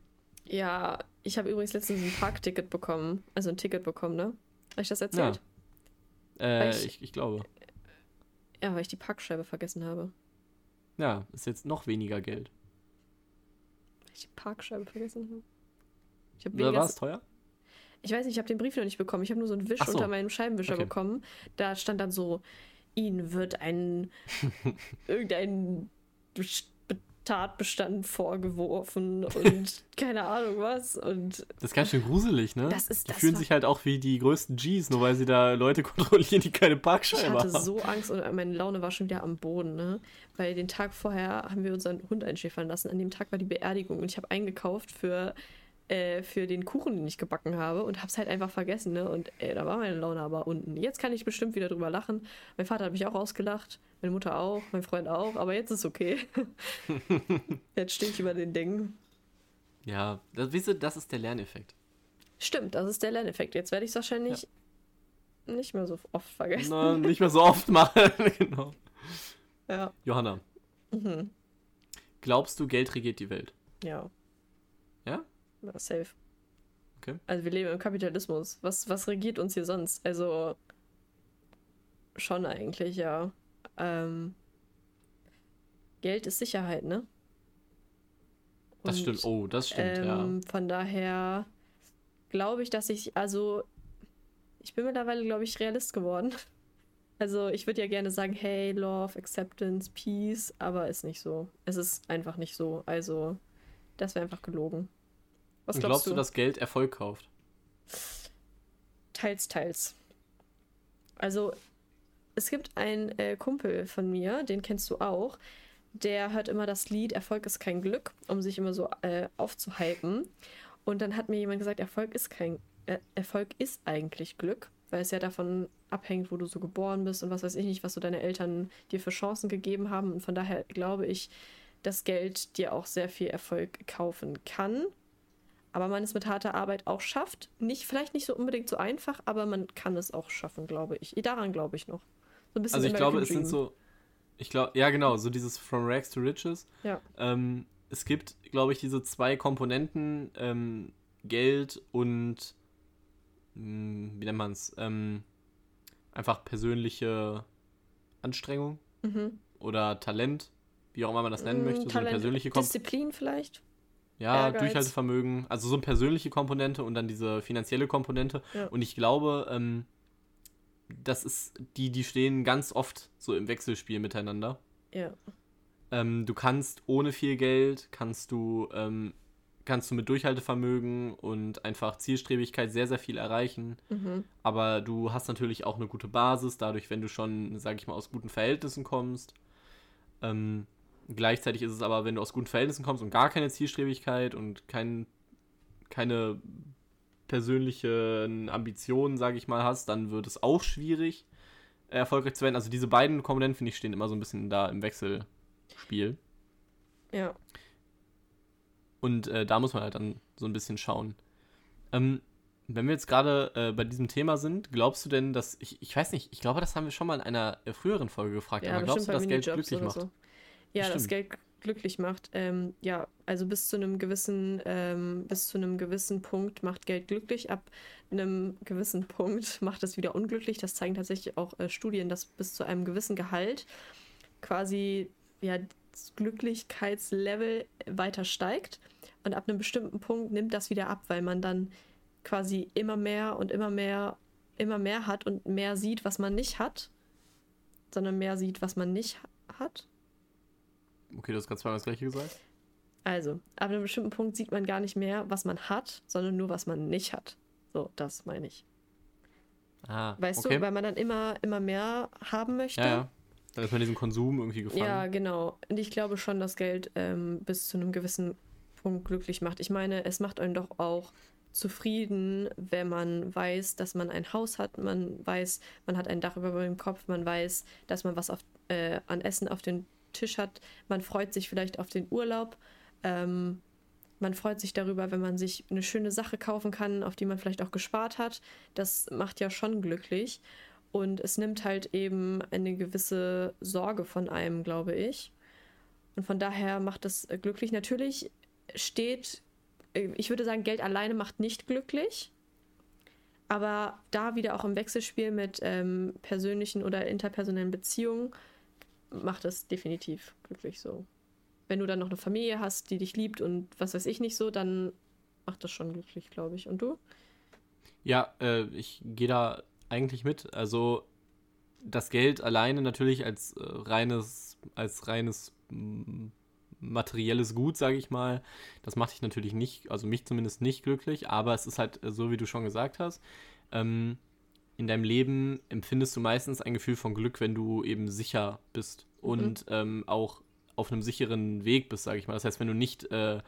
ja, ich habe übrigens letztens ein Parkticket bekommen. Also ein Ticket bekommen, ne? Habe ich das erzählt? Äh, Ich- ich, ich glaube. Ja, weil ich die Parkscheibe vergessen habe. Ja, ist jetzt noch weniger Geld. Weil ich die Parkscheibe vergessen habe. Ich weniger war es teuer? Ich weiß nicht, ich habe den Brief noch nicht bekommen. Ich habe nur so einen Wisch so. unter meinem Scheibenwischer Okay. bekommen. Da stand dann so, Ihnen wird ein irgendein Tatbestand vorgeworfen und keine Ahnung was. Und Das ist ganz schön gruselig, ne? Das ist- die das fühlen sich halt auch wie die größten Gs, nur weil sie da Leute kontrollieren, die keine ich Parkscheibe hatte haben. so Angst und meine Laune war schon wieder am Boden, ne? Weil den Tag vorher haben wir unseren Hund einschläfern lassen. An dem Tag war die Beerdigung und ich habe eingekauft für, äh, für den Kuchen, den ich gebacken habe und habe es halt einfach vergessen, ne? Und ey, da war meine Laune aber unten. Jetzt kann ich bestimmt wieder drüber lachen. Mein Vater hat mich auch ausgelacht, meine Mutter auch, mein Freund auch, aber jetzt ist okay. jetzt stehe ich über den Dingen. Ja, das, weißt du, das ist der Lerneffekt. Stimmt, das ist der Lerneffekt. Jetzt werde ich es wahrscheinlich nicht mehr so oft vergessen. Na, nicht mehr so oft machen. genau. Ja. Johanna, Mhm. glaubst du, Geld regiert die Welt? Ja. Ja? Safe. Okay. Also wir leben im Kapitalismus. Was, was regiert uns hier sonst? Also schon eigentlich, ja. Ähm, Geld ist Sicherheit, ne? Das Und, stimmt. Oh, das stimmt, ähm, Von daher glaube ich, dass ich, also ich bin mittlerweile, glaube ich, Realist geworden. Also ich würde ja gerne sagen, hey, Love, Acceptance, Peace, aber ist nicht so. Es ist einfach nicht so. Also das wäre einfach gelogen. Was glaubst, glaubst du, dass Geld Erfolg kauft? Teils, teils. Also, es gibt einen äh, Kumpel von mir, den kennst du auch, der hört immer das Lied Erfolg ist kein Glück, um sich immer so äh, aufzuhypen. Und dann hat mir jemand gesagt, Erfolg ist kein äh, Erfolg ist eigentlich Glück, weil es ja davon abhängt, wo du so geboren bist und was weiß ich nicht, was so deine Eltern dir für Chancen gegeben haben. Und von daher glaube ich, dass Geld dir auch sehr viel Erfolg kaufen kann aber man es mit harter Arbeit auch schafft. Nicht, vielleicht nicht so unbedingt so einfach, aber man kann es auch schaffen, glaube ich. Daran glaube ich noch. So ein bisschen Also ich glaube, American es sind so. Ich glaube, ja genau, so dieses From Rags to Riches. Ja. Ähm, es gibt, glaube ich, diese zwei Komponenten, ähm, Geld und mh, wie nennt man es? Ähm, einfach persönliche Anstrengung Mhm. oder Talent, wie auch immer man das nennen Mm, möchte, so eine Talent, persönliche Kom Disziplin vielleicht. Ja, Ehrgeiz. Durchhaltevermögen, also so eine persönliche Komponente und dann diese finanzielle Komponente. Ja. Und ich glaube, ähm, das ist, die, die stehen ganz oft so im Wechselspiel miteinander. Ja. Ähm, du kannst ohne viel Geld, kannst du, ähm, kannst du mit Durchhaltevermögen und einfach Zielstrebigkeit sehr, sehr viel erreichen. Mhm. Aber du hast natürlich auch eine gute Basis, dadurch, wenn du schon, sag ich mal, aus guten Verhältnissen kommst. Ähm, gleichzeitig ist es aber, wenn du aus guten Verhältnissen kommst und gar keine Zielstrebigkeit und kein, keine persönlichen Ambitionen, sag ich mal, hast, dann wird es auch schwierig, erfolgreich zu werden. Also diese beiden Komponenten, finde ich, stehen immer so ein bisschen da im Wechselspiel. Ja. Und äh, da muss man halt dann so ein bisschen schauen. Ähm, wenn wir jetzt gerade äh, bei diesem Thema sind, glaubst du denn, dass, ich, ich weiß nicht, ich glaube, das haben wir schon mal in einer früheren Folge gefragt, Ja, aber glaubst du, dass Geld glücklich macht? So. Ja, das. Geld glücklich macht. Ähm, ja, also bis zu einem gewissen, ähm, bis zu einem gewissen Punkt macht Geld glücklich. Ab einem gewissen Punkt macht es wieder unglücklich. Das zeigen tatsächlich auch äh, Studien, dass bis zu einem gewissen Gehalt quasi ja, das Glücklichkeitslevel weiter steigt. Und ab einem bestimmten Punkt nimmt das wieder ab, weil man dann quasi immer mehr und immer mehr, immer mehr hat und mehr sieht, was man nicht hat, sondern mehr sieht, was man nicht ha- hat. Okay, du hast gerade zweimal das gleiche gesagt. Also, ab einem bestimmten Punkt sieht man gar nicht mehr, was man hat, sondern nur, was man nicht hat. So, das meine ich. Ah, Weißt okay. du, weil man dann immer, immer mehr haben möchte. ja, ja. Dann ist man diesen Konsum irgendwie gefangen. Ja, genau. Und ich glaube schon, dass Geld ähm, bis zu einem gewissen Punkt glücklich macht. Ich meine, es macht einen doch auch zufrieden, wenn man weiß, dass man ein Haus hat, man weiß, man hat ein Dach über dem Kopf, man weiß, dass man was auf, äh, an Essen auf den Tisch hat, man freut sich vielleicht auf den Urlaub, ähm, man freut sich darüber, wenn man sich eine schöne Sache kaufen kann, auf die man vielleicht auch gespart hat. Das macht ja schon glücklich. Und es nimmt halt eben eine gewisse Sorge von einem, glaube ich. Und von daher macht es äh, glücklich. Natürlich steht, äh, ich würde sagen, Geld alleine macht nicht glücklich. Aber da wieder auch im Wechselspiel mit ähm, persönlichen oder interpersonellen Beziehungen macht es definitiv glücklich so. Wenn du dann noch eine Familie hast, die dich liebt und was weiß ich nicht so, dann macht das schon glücklich, glaube ich. Und du? Ja, äh, ich gehe da eigentlich mit. Also das Geld alleine natürlich als äh, reines, als reines mm, materielles Gut, sage ich mal. Das macht dich natürlich nicht, also mich zumindest nicht glücklich, aber es ist halt so, wie du schon gesagt hast. Ähm, in deinem Leben empfindest du meistens ein Gefühl von Glück, wenn du eben sicher bist und mhm. ähm, auch auf einem sicheren Weg bist, sage ich mal. Das heißt, wenn du nicht äh,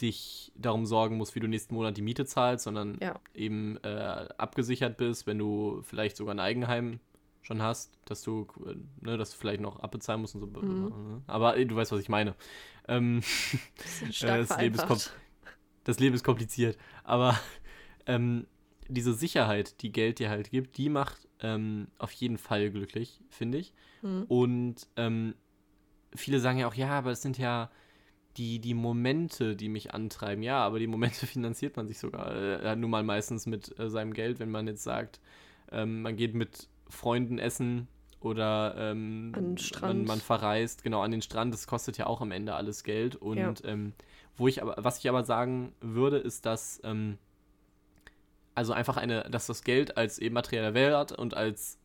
dich darum sorgen musst, wie du nächsten Monat die Miete zahlst, sondern ja. eben äh, abgesichert bist, wenn du vielleicht sogar ein Eigenheim schon hast, dass du, ne, dass du vielleicht noch abbezahlen musst und so. Mhm. Aber du weißt, was ich meine. Ähm, das, äh, das, Leben das, Leben ist kompliziert. Aber ähm, diese Sicherheit, die Geld dir halt gibt, die macht ähm, auf jeden Fall glücklich, finde ich. Mhm. Und ähm, viele sagen ja auch, ja, aber es sind ja die, die Momente, die mich antreiben. Ja, aber die Momente finanziert man sich sogar äh, nun mal meistens mit äh, seinem Geld, wenn man jetzt sagt, ähm, man geht mit Freunden essen oder ähm, man, man, verreist genau an den Strand. Das kostet ja auch am Ende alles Geld. Und ja. ähm, wo ich aber, was ich aber sagen würde, ist, dass ähm, also einfach eine, dass das Geld als eben materieller Wert und als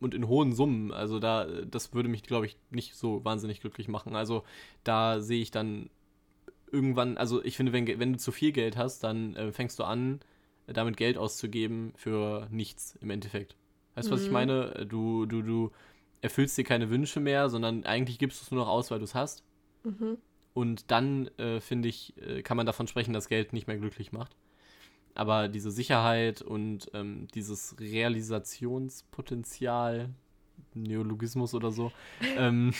und in hohen Summen, also da, das würde mich, glaube ich, nicht so wahnsinnig glücklich machen. Also da sehe ich dann irgendwann, also ich finde, wenn, wenn du zu viel Geld hast, dann äh, fängst du an, damit Geld auszugeben für nichts im Endeffekt. Weißt du, mhm. was ich mhm. meine? Du, du, du erfüllst dir keine Wünsche mehr, sondern eigentlich gibst du es nur noch aus, weil du es hast. Mhm. Und dann, äh, finde ich, äh, kann man davon sprechen, dass Geld nicht mehr glücklich macht. Aber diese Sicherheit und ähm, dieses Realisationspotenzial, Neologismus oder so, ähm,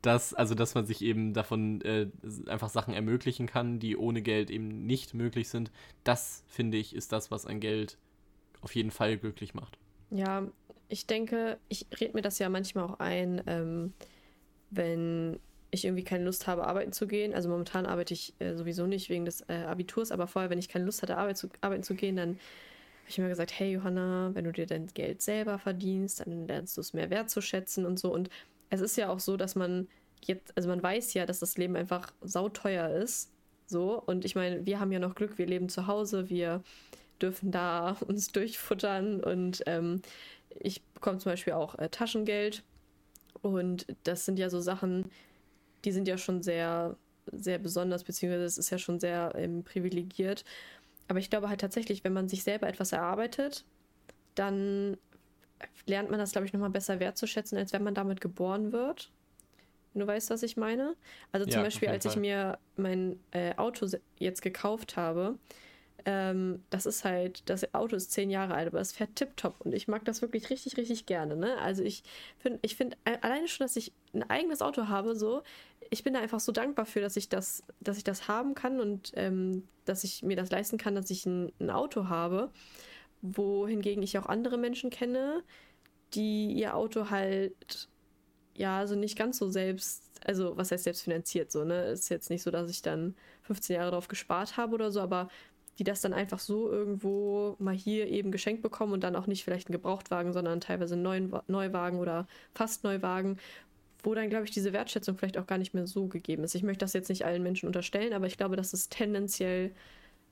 dass, also dass man sich eben davon äh, einfach Sachen ermöglichen kann, die ohne Geld eben nicht möglich sind, das finde ich, ist das, was ein Geld auf jeden Fall glücklich macht. Ja, ich denke, ich rede mir das ja manchmal auch ein, ähm, wenn ich irgendwie keine Lust habe, arbeiten zu gehen. Also momentan arbeite ich äh, sowieso nicht wegen des äh, Abiturs, aber vorher, wenn ich keine Lust hatte, Arbeit zu, arbeiten zu gehen, dann habe ich immer gesagt, hey Johanna, wenn du dir dein Geld selber verdienst, dann lernst du es mehr wertzuschätzen und so. Und es ist ja auch so, dass man jetzt, also man weiß ja, dass das Leben einfach sauteuer ist. So, und ich meine, wir haben ja noch Glück, wir leben zu Hause, wir dürfen da uns durchfuttern und ähm, ich bekomme zum Beispiel auch äh, Taschengeld. Und das sind ja so Sachen, die sind ja schon sehr, sehr besonders, beziehungsweise es ist ja schon sehr ähm, privilegiert. Aber ich glaube halt tatsächlich, wenn man sich selber etwas erarbeitet, dann lernt man das, glaube ich, nochmal besser wertzuschätzen, als wenn man damit geboren wird. Du weißt, was ich meine? Also zum ja, Beispiel, als Fall. ich mir mein äh, Auto jetzt gekauft habe, ähm, das ist halt, das Auto ist zehn Jahre alt, aber es fährt tipptopp und ich mag das wirklich richtig, richtig gerne. Ne? Also ich finde, ich finde alleine schon, dass ich ein eigenes Auto habe, so, ich bin da einfach so dankbar für, dass ich das, dass ich das haben kann und ähm, dass ich mir das leisten kann, dass ich ein, ein Auto habe. Wohingegen ich auch andere Menschen kenne, die ihr Auto halt ja, also nicht ganz so selbst, also was heißt selbst finanziert so, ne? Ist jetzt nicht so, dass ich dann 15 Jahre drauf gespart habe oder so, aber die das dann einfach so irgendwo mal hier eben geschenkt bekommen und dann auch nicht vielleicht einen Gebrauchtwagen, sondern teilweise einen neuen Neuwagen oder fast Neuwagen, wo dann, glaube ich, diese Wertschätzung vielleicht auch gar nicht mehr so gegeben ist. Ich möchte das jetzt nicht allen Menschen unterstellen, aber ich glaube, dass es tendenziell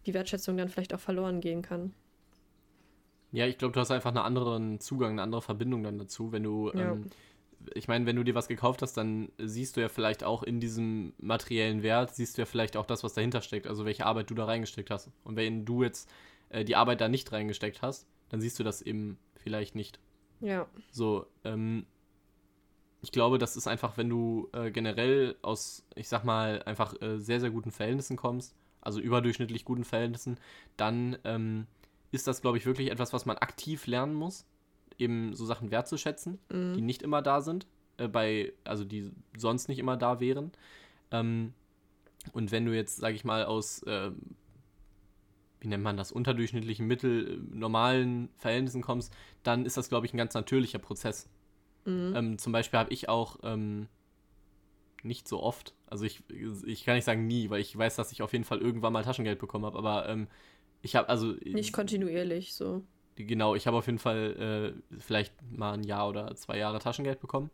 die Wertschätzung dann vielleicht auch verloren gehen kann. Ja, ich glaube, du hast einfach einen anderen Zugang, eine andere Verbindung dann dazu, wenn du ja. ähm, ich meine, wenn du dir was gekauft hast, dann siehst du ja vielleicht auch in diesem materiellen Wert, siehst du ja vielleicht auch das, was dahinter steckt, also welche Arbeit du da reingesteckt hast. Und wenn du jetzt äh, die Arbeit da nicht reingesteckt hast, dann siehst du das eben vielleicht nicht. Ja. So, ähm, ich glaube, das ist einfach, wenn du äh, generell aus, ich sag mal, einfach äh, sehr, sehr guten Verhältnissen kommst, also überdurchschnittlich guten Verhältnissen, dann ähm, ist das, glaube ich, wirklich etwas, was man aktiv lernen muss eben so Sachen wertzuschätzen, mhm. die nicht immer da sind, äh, bei, also die sonst nicht immer da wären. Ähm, und wenn du jetzt, sag ich mal, aus, äh, wie nennt man das, unterdurchschnittlichen, mittel, äh, normalen Verhältnissen kommst, dann ist das, glaube ich, ein ganz natürlicher Prozess. Mhm. Ähm, zum Beispiel habe ich auch ähm, nicht so oft, also ich, ich kann nicht sagen nie, weil ich weiß, dass ich auf jeden Fall irgendwann mal Taschengeld bekommen habe, aber ähm, ich habe also. Nicht kontinuierlich so genau, ich habe auf jeden Fall äh, vielleicht mal ein Jahr oder zwei Jahre Taschengeld bekommen.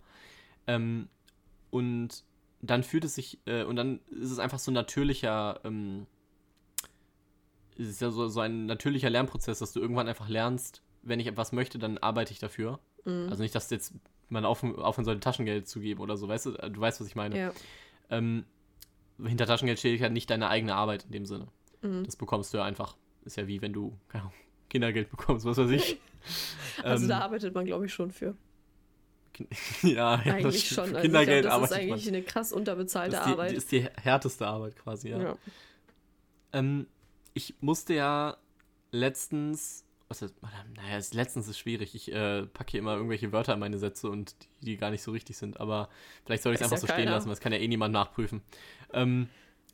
Ähm, und dann fühlt es sich, äh, und dann ist es einfach so ein natürlicher, ähm, es ist ja so, so ein natürlicher Lernprozess, dass du irgendwann einfach lernst, wenn ich etwas möchte, dann arbeite ich dafür. Mhm. Also nicht, dass jetzt man auf, aufhören sollte, Taschengeld zu geben oder so, weißt du, du weißt, was ich meine. Ja. ähm, hinter Taschengeld steht halt nicht deine eigene Arbeit in dem Sinne. Mhm. Das bekommst du ja einfach. Ist ja wie wenn du keine Ahnung, Kindergeld bekommst, was weiß ich. Also Ähm, da arbeitet man, glaube ich, schon für. ja, ja, das Eigentlich stimmt. schon. Also Kindergeld ich glaub, das ist eigentlich man. eine krass unterbezahlte Das die, Arbeit. die ist die härteste Arbeit quasi, ja. ja. Ähm, ich musste ja letztens, was ist, naja, ist, letztens ist schwierig. Ich äh, packe hier immer irgendwelche Wörter in meine Sätze und die, die gar nicht so richtig sind, aber vielleicht soll ich es einfach ja so stehen keiner. lassen, weil das kann ja eh niemand nachprüfen. Ähm,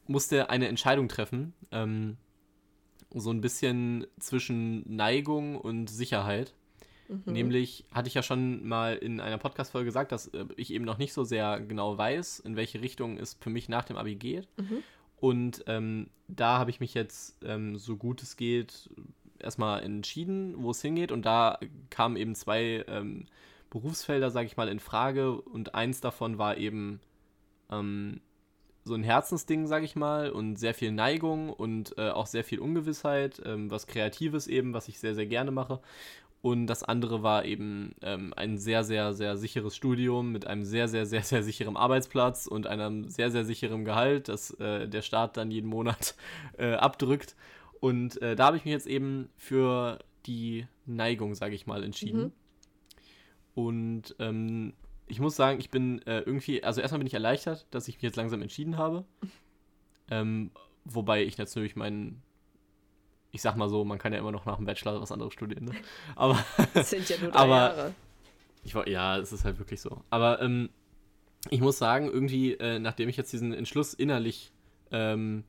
musste eine Entscheidung treffen, ähm, so ein bisschen zwischen Neigung und Sicherheit. Mhm. Nämlich hatte ich ja schon mal in einer Podcast-Folge gesagt, dass äh, ich eben noch nicht so sehr genau weiß, in welche Richtung es für mich nach dem Abi geht. Mhm. Und ähm, da habe ich mich jetzt, ähm, so gut es geht, erstmal entschieden, wo es hingeht. Und da kamen eben zwei ähm, Berufsfelder, sage ich mal, in Frage. Und eins davon war eben ähm, so ein Herzensding, sage ich mal, und sehr viel Neigung und äh, auch sehr viel Ungewissheit, ähm, was Kreatives eben, was ich sehr, sehr gerne mache. Und das andere war eben ähm, ein sehr, sehr, sehr sicheres Studium mit einem sehr, sehr, sehr, sehr sicheren Arbeitsplatz und einem sehr, sehr sicheren Gehalt, das äh, der Staat dann jeden Monat äh, abdrückt. Und äh, da habe ich mich jetzt eben für die Neigung, sage ich mal, entschieden. Mhm. Und ähm, ich muss sagen, ich bin äh, irgendwie, also erstmal bin ich erleichtert, dass ich mich jetzt langsam entschieden habe. Ähm, wobei ich natürlich meinen, ich sag mal so, man kann ja immer noch nach dem Bachelor was anderes studieren, ne? Aber Das sind ja nur drei Aber- Jahre. ich war, ja, es ist halt wirklich so. Aber ähm, ich muss sagen, irgendwie, äh, nachdem ich jetzt diesen Entschluss innerlich ähm,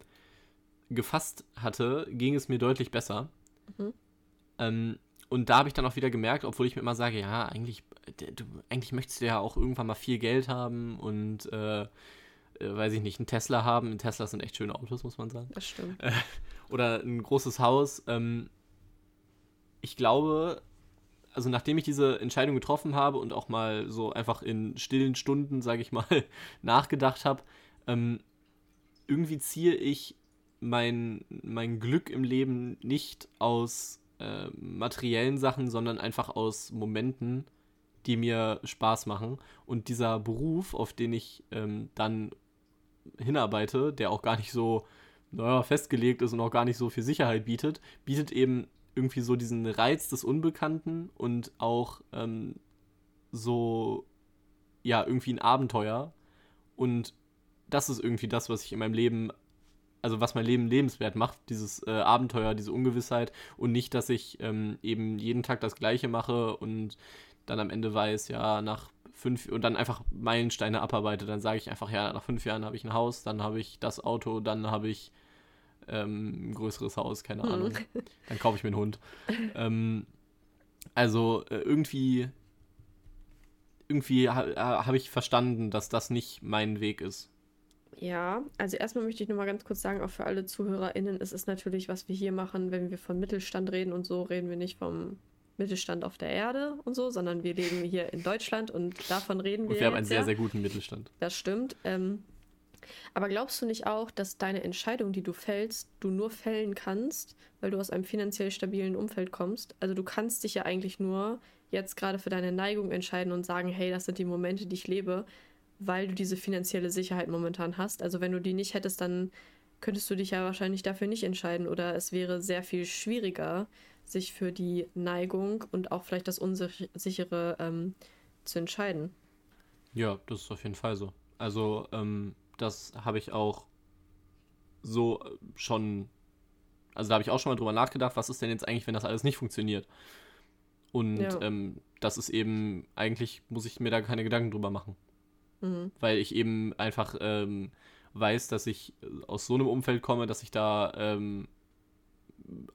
gefasst hatte, ging es mir deutlich besser. Mhm. Ähm, und da habe ich dann auch wieder gemerkt, obwohl ich mir immer sage, ja, eigentlich, d- du, eigentlich möchtest du ja auch irgendwann mal viel Geld haben und, äh, äh, weiß ich nicht, einen Tesla haben. Teslas sind echt schöne Autos, muss man sagen Das stimmt. oder ein großes Haus. Ähm, ich glaube, also nachdem ich diese Entscheidung getroffen habe und auch mal so einfach in stillen Stunden, sage ich mal, nachgedacht habe, ähm, irgendwie ziehe ich mein, mein Glück im Leben nicht aus äh, materiellen Sachen, sondern einfach aus Momenten, die mir Spaß machen. Und dieser Beruf, auf den ich ähm, dann hinarbeite, der auch gar nicht so naja, festgelegt ist und auch gar nicht so viel Sicherheit bietet, bietet eben irgendwie so diesen Reiz des Unbekannten und auch ähm, so, ja, irgendwie ein Abenteuer. Und das ist irgendwie das, was ich in meinem Leben, also was mein Leben lebenswert macht, dieses äh, Abenteuer, diese Ungewissheit und nicht, dass ich ähm, eben jeden Tag das Gleiche mache und dann am Ende weiß, ja, nach fünf und dann einfach Meilensteine abarbeite, dann sage ich einfach, ja, nach fünf Jahren habe ich ein Haus, dann habe ich das Auto, dann habe ich ähm, ein größeres Haus, keine Hm. Ahnung. Dann kaufe ich mir einen Hund. ähm, also äh, irgendwie, irgendwie ha ha- habe ich verstanden, dass das nicht mein Weg ist. Ja, also erstmal möchte ich nur mal ganz kurz sagen, auch für alle ZuhörerInnen, es ist natürlich, was wir hier machen, wenn wir von Mittelstand reden und so, reden wir nicht vom Mittelstand auf der Erde und so, sondern wir leben hier in Deutschland und davon reden wir. Und wir haben einen sehr, ja. sehr guten Mittelstand. Das stimmt. Ähm, aber glaubst du nicht auch, dass deine Entscheidung, die du fällst, du nur fällen kannst, weil du aus einem finanziell stabilen Umfeld kommst? Also du kannst dich ja eigentlich nur jetzt gerade für deine Neigung entscheiden und sagen, hey, das sind die Momente, die ich lebe, weil du diese finanzielle Sicherheit momentan hast. Also wenn du die nicht hättest, dann könntest du dich ja wahrscheinlich dafür nicht entscheiden oder es wäre sehr viel schwieriger, sich für die Neigung und auch vielleicht das Unsichere ähm, zu entscheiden. Ja, das ist auf jeden Fall so. Also, ähm, das habe ich auch so äh, schon, also da habe ich auch schon mal drüber nachgedacht, was ist denn jetzt eigentlich, wenn das alles nicht funktioniert? Und Ja. ähm, das ist eben, eigentlich muss ich mir da keine Gedanken drüber machen. Mhm. weil ich eben einfach ähm, weiß, dass ich aus so einem Umfeld komme, dass ich da ähm,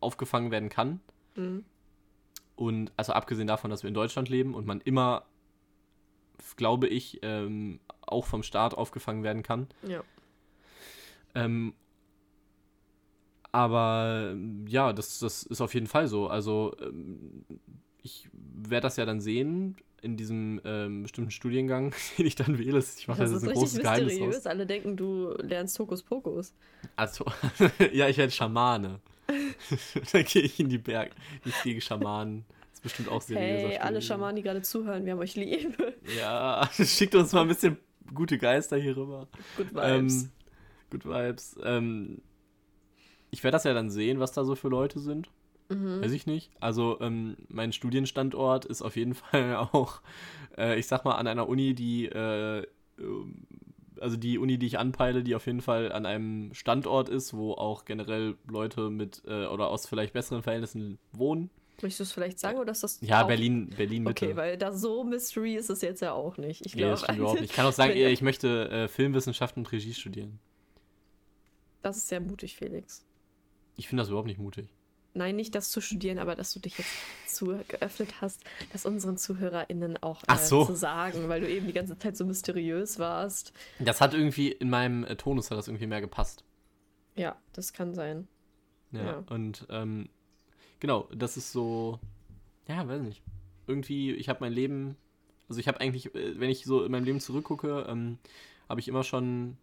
aufgefangen werden kann. Mhm. Und also abgesehen davon, dass wir in Deutschland leben und man immer, glaube ich, ähm, auch vom Staat aufgefangen werden kann. Ja. Ähm, aber ja, das, das ist auf jeden Fall so. Also ähm, ich werde das ja dann sehen in diesem ähm, bestimmten Studiengang, den ich dann wähle. Ich mache Das das ist ein großes Geheimnis mysteriös. raus. Alle denken, du lernst Hokuspokus. Also, ja, ich werde Schamane. dann gehe ich in die Berge. Ich fliege Schamanen. Das ist bestimmt auch seriöser Hey, alle. Schamanen, die gerade zuhören, wir haben euch lieb. Ja, schickt uns mal ein bisschen gute Geister hier rüber. Good Vibes. Ähm, good Vibes. Ähm, ich werde das ja dann sehen, was da so für Leute sind. Mhm. Weiß ich nicht. Also ähm, mein Studienstandort ist auf jeden Fall auch, äh, ich sag mal, an einer Uni, die, äh, ähm, also die Uni, die ich anpeile, die auf jeden Fall an einem Standort ist, wo auch generell Leute mit äh, oder aus vielleicht besseren Verhältnissen wohnen. Möchtest du es vielleicht sagen oder ist das Ja, auch- Berlin, Berlin Mitte. Okay, weil da so Mystery ist es jetzt ja auch nicht. Ich nee, glaube, das überhaupt nicht. Ich kann auch sagen, Wenn- ich möchte äh, Filmwissenschaft und Regie studieren. das ist sehr mutig, Felix. Ich finde das überhaupt nicht mutig. Nein, nicht das zu studieren, aber dass du dich jetzt zu geöffnet hast, das unseren ZuhörerInnen auch äh, so. zu sagen, weil du eben die ganze Zeit so mysteriös warst. Das hat irgendwie in meinem äh, Tonus hat das irgendwie mehr gepasst. Ja, das kann sein. Ja, Ja. und ähm, genau, das ist so, ja, weiß nicht. Irgendwie, ich habe mein Leben, also ich habe eigentlich, äh, wenn ich so in meinem Leben zurückgucke, ähm, habe ich immer schon,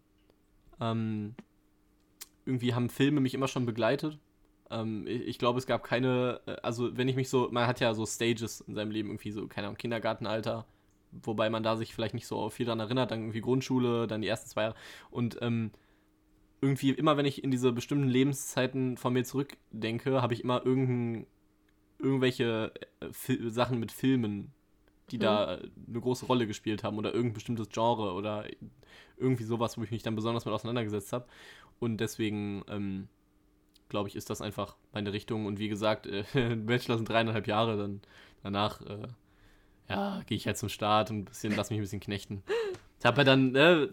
ähm, irgendwie haben Filme mich immer schon begleitet. Ähm, ich, ich glaube, es gab keine, äh, also wenn ich mich so, man hat ja so Stages in seinem Leben, irgendwie so, keine Ahnung, Kindergartenalter, wobei man da sich vielleicht nicht so viel dran erinnert, dann irgendwie Grundschule, dann die ersten zwei Jahre und ähm, irgendwie immer, wenn ich in diese bestimmten Lebenszeiten von mir zurückdenke, habe ich immer irgendein, irgendwelche äh, Fil Sachen mit Filmen, die Mhm. da eine große Rolle gespielt haben oder irgendein bestimmtes Genre oder irgendwie sowas, wo ich mich dann besonders mit auseinandergesetzt habe. Und deswegen, ähm, glaube ich, ist das einfach meine Richtung. Und wie gesagt, äh, Bachelor sind dreieinhalb Jahre, dann danach, äh, ja, gehe ich halt zum Start und bisschen, lass mich ein bisschen knechten. Ich habe ja dann, äh,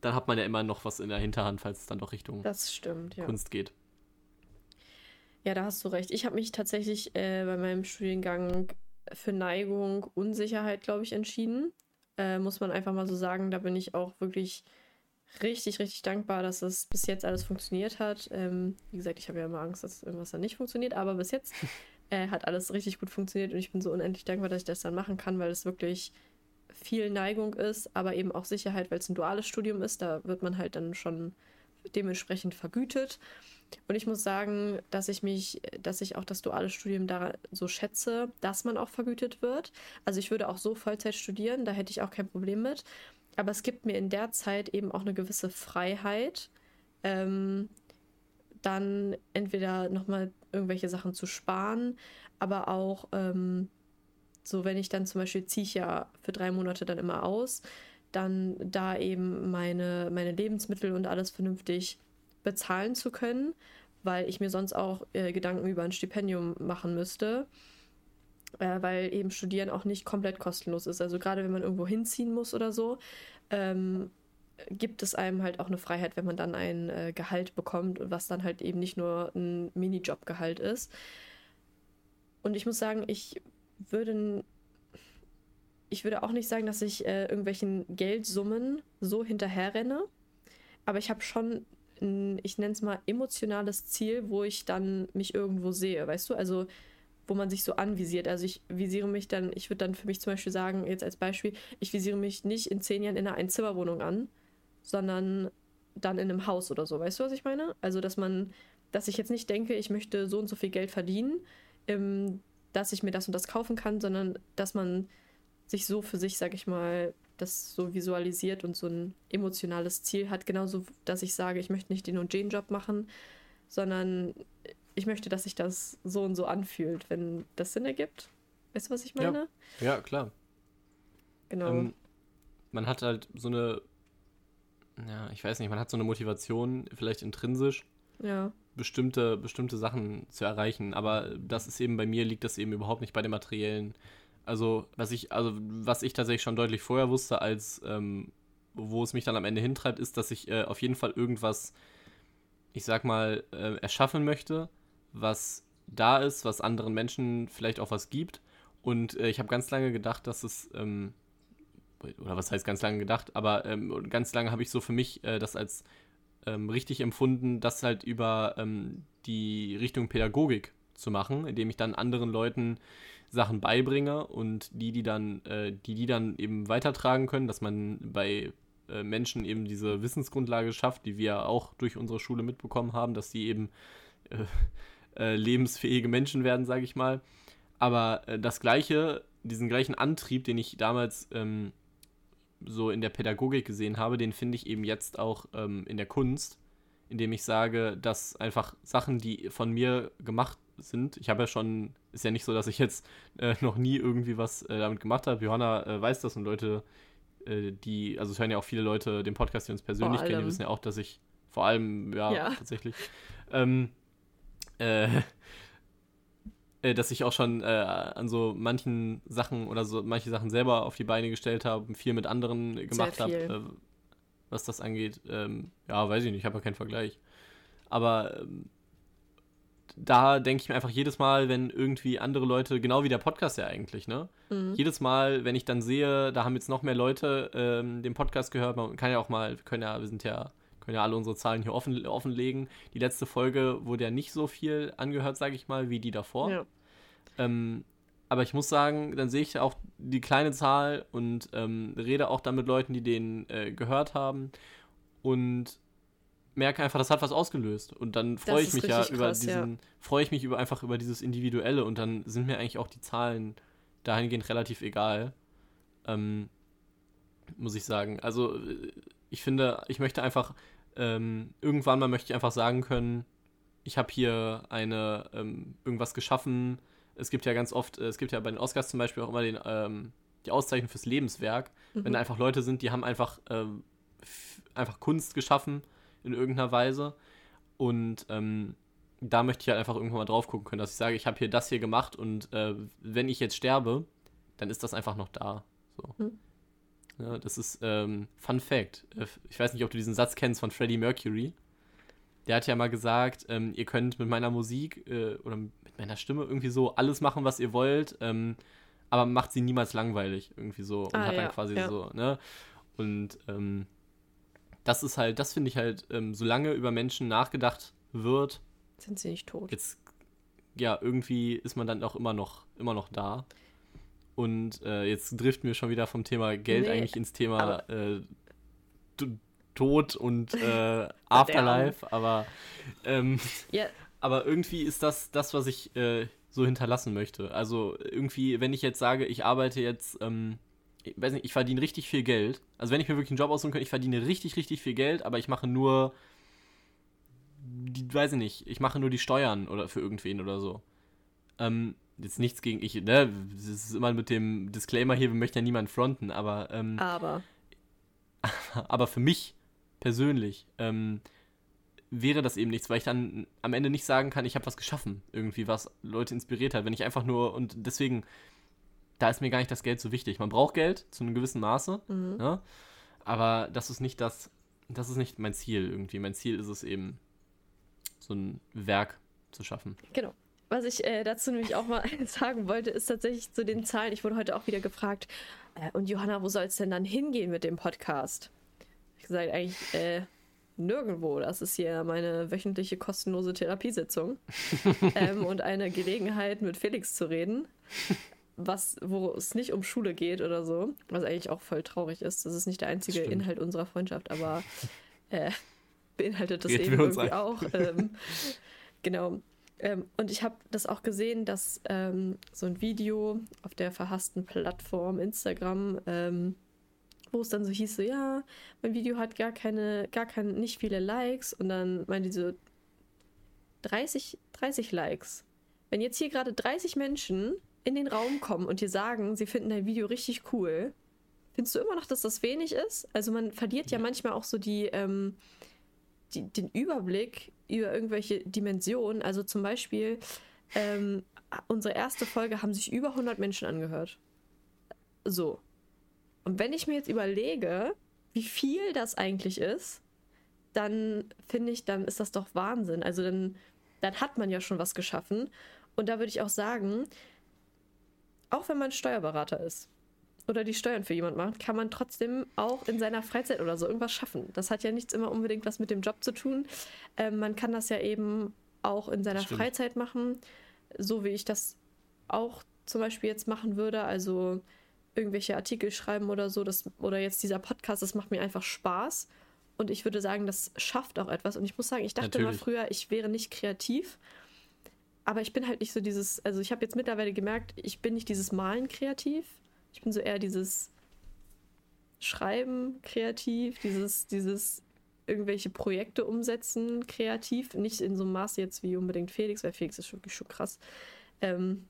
dann hat man ja immer noch was in der Hinterhand, falls es dann doch Richtung Das stimmt, ja. Kunst geht. Ja, da hast du recht. Ich habe mich tatsächlich äh, bei meinem Studiengang für Neigung, Unsicherheit, glaube ich, entschieden. Äh, muss man einfach mal so sagen. Da bin ich auch wirklich richtig, richtig dankbar, dass es bis jetzt alles funktioniert hat. Ähm, wie gesagt, ich habe ja immer Angst, dass irgendwas dann nicht funktioniert, aber bis jetzt äh, hat alles richtig gut funktioniert und ich bin so unendlich dankbar, dass ich das dann machen kann, weil es wirklich viel Neigung ist, aber eben auch Sicherheit, weil es ein duales Studium ist. Da wird man halt dann schon dementsprechend vergütet. Und ich muss sagen, dass ich mich, dass ich auch das duale Studium da so schätze, dass man auch vergütet wird. Also ich würde auch so Vollzeit studieren, da hätte ich auch kein Problem mit. Aber es gibt mir in der Zeit eben auch eine gewisse Freiheit, ähm, dann entweder nochmal irgendwelche Sachen zu sparen, aber auch ähm, so, wenn ich dann zum Beispiel ziehe ich ja für drei Monate dann immer aus, dann da eben meine, meine Lebensmittel und alles vernünftig bezahlen zu können, weil ich mir sonst auch äh, Gedanken über ein Stipendium machen müsste, äh, weil eben Studieren auch nicht komplett kostenlos ist. Also gerade wenn man irgendwo hinziehen muss oder so, ähm, gibt es einem halt auch eine Freiheit, wenn man dann ein äh, Gehalt bekommt und was dann halt eben nicht nur ein Minijob-Gehalt ist. Und ich muss sagen, ich würde ich würde auch nicht sagen, dass ich äh, irgendwelchen Geldsummen so hinterherrenne, aber ich habe schon ein, ich nenne es mal emotionales Ziel, wo ich dann mich irgendwo sehe, weißt du? Also wo man sich so anvisiert. Also ich visiere mich dann, ich würde dann für mich zum Beispiel sagen, jetzt als Beispiel, ich visiere mich nicht in zehn Jahren in einer Einzimmerwohnung an, sondern dann in einem Haus oder so. Weißt du, was ich meine? Also dass man, dass ich jetzt nicht denke, ich möchte so und so viel Geld verdienen, ähm, dass ich mir das und das kaufen kann, sondern dass man sich so für sich, sag ich mal, das so visualisiert und so ein emotionales Ziel hat. Genauso, dass ich sage, ich möchte nicht den und den Job machen, sondern ich möchte, dass sich das so und so anfühlt, wenn das Sinn ergibt. Weißt du, was ich Ja. meine? Ja, klar. Genau. Ähm, man hat halt so eine, ja, ich weiß nicht, man hat so eine Motivation, vielleicht intrinsisch, ja. bestimmte, bestimmte Sachen zu erreichen. Aber das ist eben bei mir, liegt das eben überhaupt nicht bei dem Materiellen. Also, was ich, also, was ich tatsächlich schon deutlich vorher wusste, als ähm, wo es mich dann am Ende hintreibt, ist, dass ich äh, auf jeden Fall irgendwas, ich sag mal, äh, erschaffen möchte, was da ist, was anderen Menschen vielleicht auch was gibt. Und äh, ich habe ganz lange gedacht, dass es, ähm, oder was heißt ganz lange gedacht, aber ähm, ganz lange habe ich so für mich äh, das als ähm, richtig empfunden, das halt über ähm, die Richtung Pädagogik zu machen, indem ich dann anderen Leuten Sachen beibringe und die, die dann, äh, die, die dann eben weitertragen können, dass man bei äh, Menschen eben diese Wissensgrundlage schafft, die wir auch durch unsere Schule mitbekommen haben, dass die eben äh, äh, lebensfähige Menschen werden, sage ich mal. Aber äh, das gleiche, diesen gleichen Antrieb, den ich damals ähm, so in der Pädagogik gesehen habe, den finde ich eben jetzt auch ähm, in der Kunst, indem ich sage, dass einfach Sachen, die von mir gemacht sind, ich habe ja schon, ist ja nicht so, dass ich jetzt äh, noch nie irgendwie was äh, damit gemacht habe. Johanna äh, weiß das und Leute, äh, die, also es hören ja auch viele Leute den Podcast, die uns persönlich kennen, die wissen ja auch, dass ich vor allem, ja, ja. tatsächlich, ähm, äh, äh, dass ich auch schon äh, an so manchen Sachen oder so manche Sachen selber auf die Beine gestellt habe, viel mit anderen gemacht habe, äh, was das angeht. Ähm, ja, weiß ich nicht, ich habe ja keinen Vergleich. Aber ähm, da denke ich mir einfach jedes Mal, wenn irgendwie andere Leute, genau wie der Podcast ja eigentlich, ne? Mhm. Jedes Mal, wenn ich dann sehe, da haben jetzt noch mehr Leute ähm, den Podcast gehört, man kann ja auch mal, wir können ja, wir sind ja können ja alle unsere Zahlen hier offen, offenlegen. Die letzte Folge wurde ja nicht so viel angehört, sage ich mal, wie die davor. Ja. Ähm, aber ich muss sagen, dann sehe ich auch die kleine Zahl und ähm, rede auch dann mit Leuten, die den äh, gehört haben und merke einfach, das hat was ausgelöst. Und dann freue ich mich ja krass, über diesen, ja. freue ich mich über einfach über dieses Individuelle und dann sind mir eigentlich auch die Zahlen dahingehend relativ egal. Ähm, muss ich sagen. Also äh, ich finde, ich möchte einfach ähm, irgendwann mal möchte ich einfach sagen können, ich habe hier eine ähm, irgendwas geschaffen. Es gibt ja ganz oft, es gibt ja bei den Oscars zum Beispiel auch immer den, ähm, die Auszeichnung fürs Lebenswerk. Mhm. Wenn da einfach Leute sind, die haben einfach, ähm, einfach Kunst geschaffen in irgendeiner Weise. Und ähm, da möchte ich halt einfach irgendwann mal drauf gucken können, dass ich sage, ich habe hier das hier gemacht und äh, wenn ich jetzt sterbe, dann ist das einfach noch da. So. Mhm. Ja, das ist ähm, Fun Fact. Äh, ich weiß nicht, ob du diesen Satz kennst von Freddie Mercury. Der hat ja mal gesagt, ähm, ihr könnt mit meiner Musik äh, oder mit meiner Stimme irgendwie so alles machen, was ihr wollt, ähm, aber macht sie niemals langweilig irgendwie so und ah, hat ja, dann quasi ja. so, ne? Und ähm, das ist halt, das finde ich halt, ähm, solange über Menschen nachgedacht wird, sind sie nicht tot. Jetzt, ja, irgendwie ist man dann auch immer noch, immer noch da. Und äh, jetzt driften wir schon wieder vom Thema Geld nee, eigentlich ins Thema äh, Tod und äh, Afterlife, aber, ähm, yeah. aber irgendwie ist das das, was ich äh, so hinterlassen möchte. Also irgendwie, wenn ich jetzt sage, ich arbeite jetzt, ähm, ich weiß nicht, ich verdiene richtig viel Geld. Also wenn ich mir wirklich einen Job aussuchen könnte, ich verdiene richtig, richtig viel Geld, aber ich mache nur, die, weiß ich nicht, ich mache nur die Steuern oder für irgendwen oder so. Ähm, jetzt nichts gegen ich, ne? Das ist immer mit dem Disclaimer hier, wir möchten ja niemanden fronten, aber. Ähm, aber. Aber für mich persönlich ähm, wäre das eben nichts, weil ich dann am Ende nicht sagen kann, ich habe was geschaffen, irgendwie, was Leute inspiriert hat. Wenn ich einfach nur, und deswegen, da ist mir gar nicht das Geld so wichtig. Man braucht Geld zu einem gewissen Maße, mhm. ne? aber das ist nicht das, das ist nicht mein Ziel irgendwie. Mein Ziel ist es eben, so ein Werk zu schaffen. Genau. Was ich äh, dazu nämlich auch mal sagen wollte, ist tatsächlich zu den Zahlen. Ich wurde heute auch wieder gefragt, äh, und Johanna, wo soll es denn dann hingehen mit dem Podcast? Ich gesagt, eigentlich äh, nirgendwo. Das ist hier meine wöchentliche kostenlose Therapiesitzung ähm, und eine Gelegenheit, mit Felix zu reden. Was, wo es nicht um Schule geht oder so, was eigentlich auch voll traurig ist. Das ist nicht der einzige Inhalt unserer Freundschaft, aber äh, beinhaltet das Reden eben irgendwie auch. Ähm, genau. Ähm, und ich habe das auch gesehen, dass ähm, so ein Video auf der verhassten Plattform Instagram, ähm, wo es dann so hieß, so ja, mein Video hat gar keine, gar keine, nicht viele Likes und dann meinte die so 30, 30 Likes. Wenn jetzt hier gerade 30 Menschen in den Raum kommen und dir sagen, sie finden dein Video richtig cool, findest du immer noch, dass das wenig ist? Also man verliert ja manchmal auch so die, ähm, die, den Überblick über irgendwelche Dimensionen. Also zum Beispiel, ähm, unsere erste Folge haben sich über 100 Menschen angehört. So. Und wenn ich mir jetzt überlege, wie viel das eigentlich ist, dann finde ich, dann ist das doch Wahnsinn. Also dann, dann hat man ja schon was geschaffen. Und da würde ich auch sagen, auch wenn man Steuerberater ist, oder die Steuern für jemand macht, kann man trotzdem auch in seiner Freizeit oder so irgendwas schaffen. Das hat ja nichts immer unbedingt was mit dem Job zu tun. Ähm, man kann das ja eben auch in seiner Freizeit machen, so wie ich das auch zum Beispiel jetzt machen würde. Also irgendwelche Artikel schreiben oder so, das, oder jetzt dieser Podcast, das macht mir einfach Spaß. Und ich würde sagen, das schafft auch etwas. Und ich muss sagen, ich dachte Natürlich. mal früher, ich wäre nicht kreativ. Aber ich bin halt nicht so dieses, also ich habe jetzt mittlerweile gemerkt, ich bin nicht dieses Malen kreativ. Ich bin so eher dieses Schreiben kreativ, dieses, dieses irgendwelche Projekte umsetzen kreativ. Nicht in so einem Maße jetzt wie unbedingt Felix, weil Felix ist wirklich schon krass. Ähm,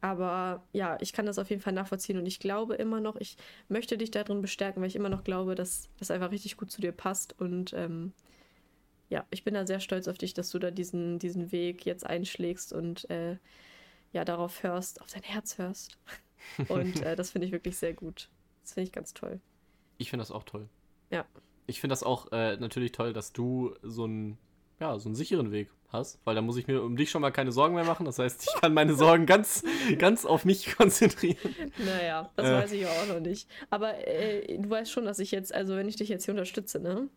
aber ja, ich kann das auf jeden Fall nachvollziehen und ich glaube immer noch, ich möchte dich darin bestärken, weil ich immer noch glaube, dass das einfach richtig gut zu dir passt und ähm, ja, ich bin da sehr stolz auf dich, dass du da diesen, diesen Weg jetzt einschlägst und äh, ja, darauf hörst, auf dein Herz hörst. Und äh, das finde ich wirklich sehr gut. Das finde ich ganz toll. Ich finde das auch toll. Ja. Ich finde das auch äh, natürlich toll, dass du so einen, ja, so einen sicheren Weg hast, weil da muss ich mir um dich schon mal keine Sorgen mehr machen. Das heißt, ich kann meine Sorgen ganz, ganz auf mich konzentrieren. Naja, das äh. weiß ich auch noch nicht. Aber äh, du weißt schon, dass ich jetzt, also wenn ich dich jetzt hier unterstütze, ne?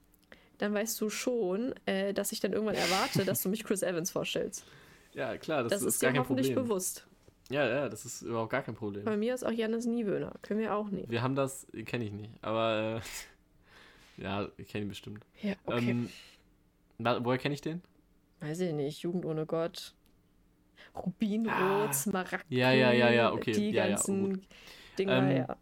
Dann weißt du schon, äh, dass ich dann irgendwann erwarte, dass du mich Chris Evans vorstellst. Ja, klar, das, das ist, ist gar dir kein hoffentlich Problem. bewusst. Ja, ja, das ist überhaupt gar kein Problem. Bei mir ist auch Janis Niewöhner. Können wir auch nehmen. Wir haben das, kenne ich nicht, aber äh, ja, ich kenne ihn bestimmt. Ja, okay. Ähm, na, woher kenne ich den? Weiß ich nicht. Jugend ohne Gott. Rubinrot, Ah. Smaragd. Ja, ja, ja, ja, okay. Die Ja, ja, ganzen Dinger, Ähm, ja.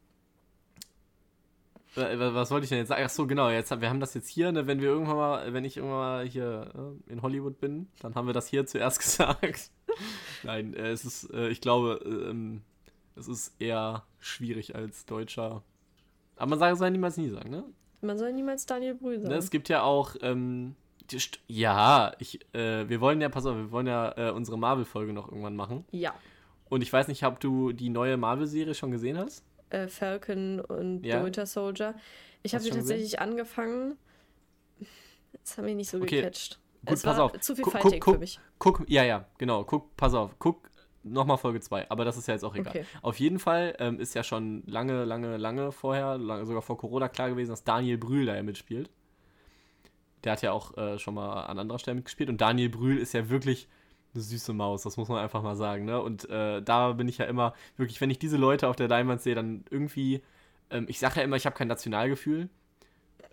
Äh, wa- Was wollte ich denn jetzt sagen? Ach so, genau. Jetzt, wir haben das jetzt hier, ne, wenn wir irgendwann mal, wenn ich irgendwann mal hier äh, in Hollywood bin, dann haben wir das hier zuerst gesagt. Nein, äh, es ist, äh, ich glaube, ähm, es ist eher schwierig als Deutscher. Aber man sagt, soll niemals nie sagen, ne? Man soll niemals Daniel Brühl sagen. Ne, Es gibt ja auch, ähm, ja, ich, äh, wir wollen ja, pass auf, wir wollen ja äh, unsere Marvel-Folge noch irgendwann machen. ja. Und ich weiß nicht, ob du die neue Marvel-Serie schon gesehen hast? Äh, Falcon und Ja. The Winter Soldier. Ich habe sie tatsächlich angefangen. Das hat mich nicht so Okay. gecatcht. Gut, es pass war auf. zu viel Guck- Fighting guck- für mich. Guck, ja, ja, genau. Guck, pass auf, guck nochmal Folge 2. Aber das ist ja jetzt auch egal. Okay. Auf jeden Fall ähm, ist ja schon lange, lange, lange vorher, lange, sogar vor Corona klar gewesen, dass Daniel Brühl da ja mitspielt. Der hat ja auch äh, schon mal an anderer Stelle mitgespielt. Und Daniel Brühl ist ja wirklich eine süße Maus, das muss man einfach mal sagen. Ne? Und äh, da bin ich ja immer, wirklich, wenn ich diese Leute auf der Leinwand sehe, dann irgendwie, ähm, ich sage ja immer, ich habe kein Nationalgefühl.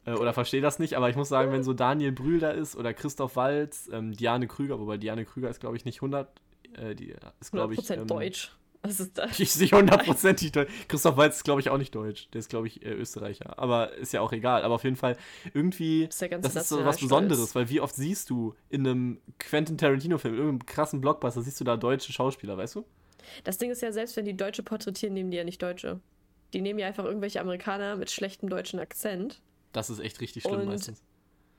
Äh, oder verstehe das nicht, aber ich muss sagen, wenn so Daniel Brühl da ist oder Christoph Walz, ähm, Diane Krüger, wobei Diane Krüger ist, glaube ich, nicht 100, äh, die ist, glaube 100% ich. Ähm, Deutsch. Was ist das? Ist nicht hundertprozentig deutsch. Christoph Walz ist, glaube ich, auch nicht deutsch. Der ist, glaube ich, äh, Österreicher. Aber ist ja auch egal. Aber auf jeden Fall, irgendwie, ist das ist so was. Besonderes, weil wie oft siehst du in einem Quentin Tarantino-Film, irgendeinem krassen Blockbuster, siehst du da deutsche Schauspieler, weißt du? Das Ding ist ja, selbst wenn die Deutsche porträtieren, nehmen die ja nicht Deutsche. Die nehmen ja einfach irgendwelche Amerikaner mit schlechtem deutschen Akzent. Das ist echt richtig schlimm Und- meistens.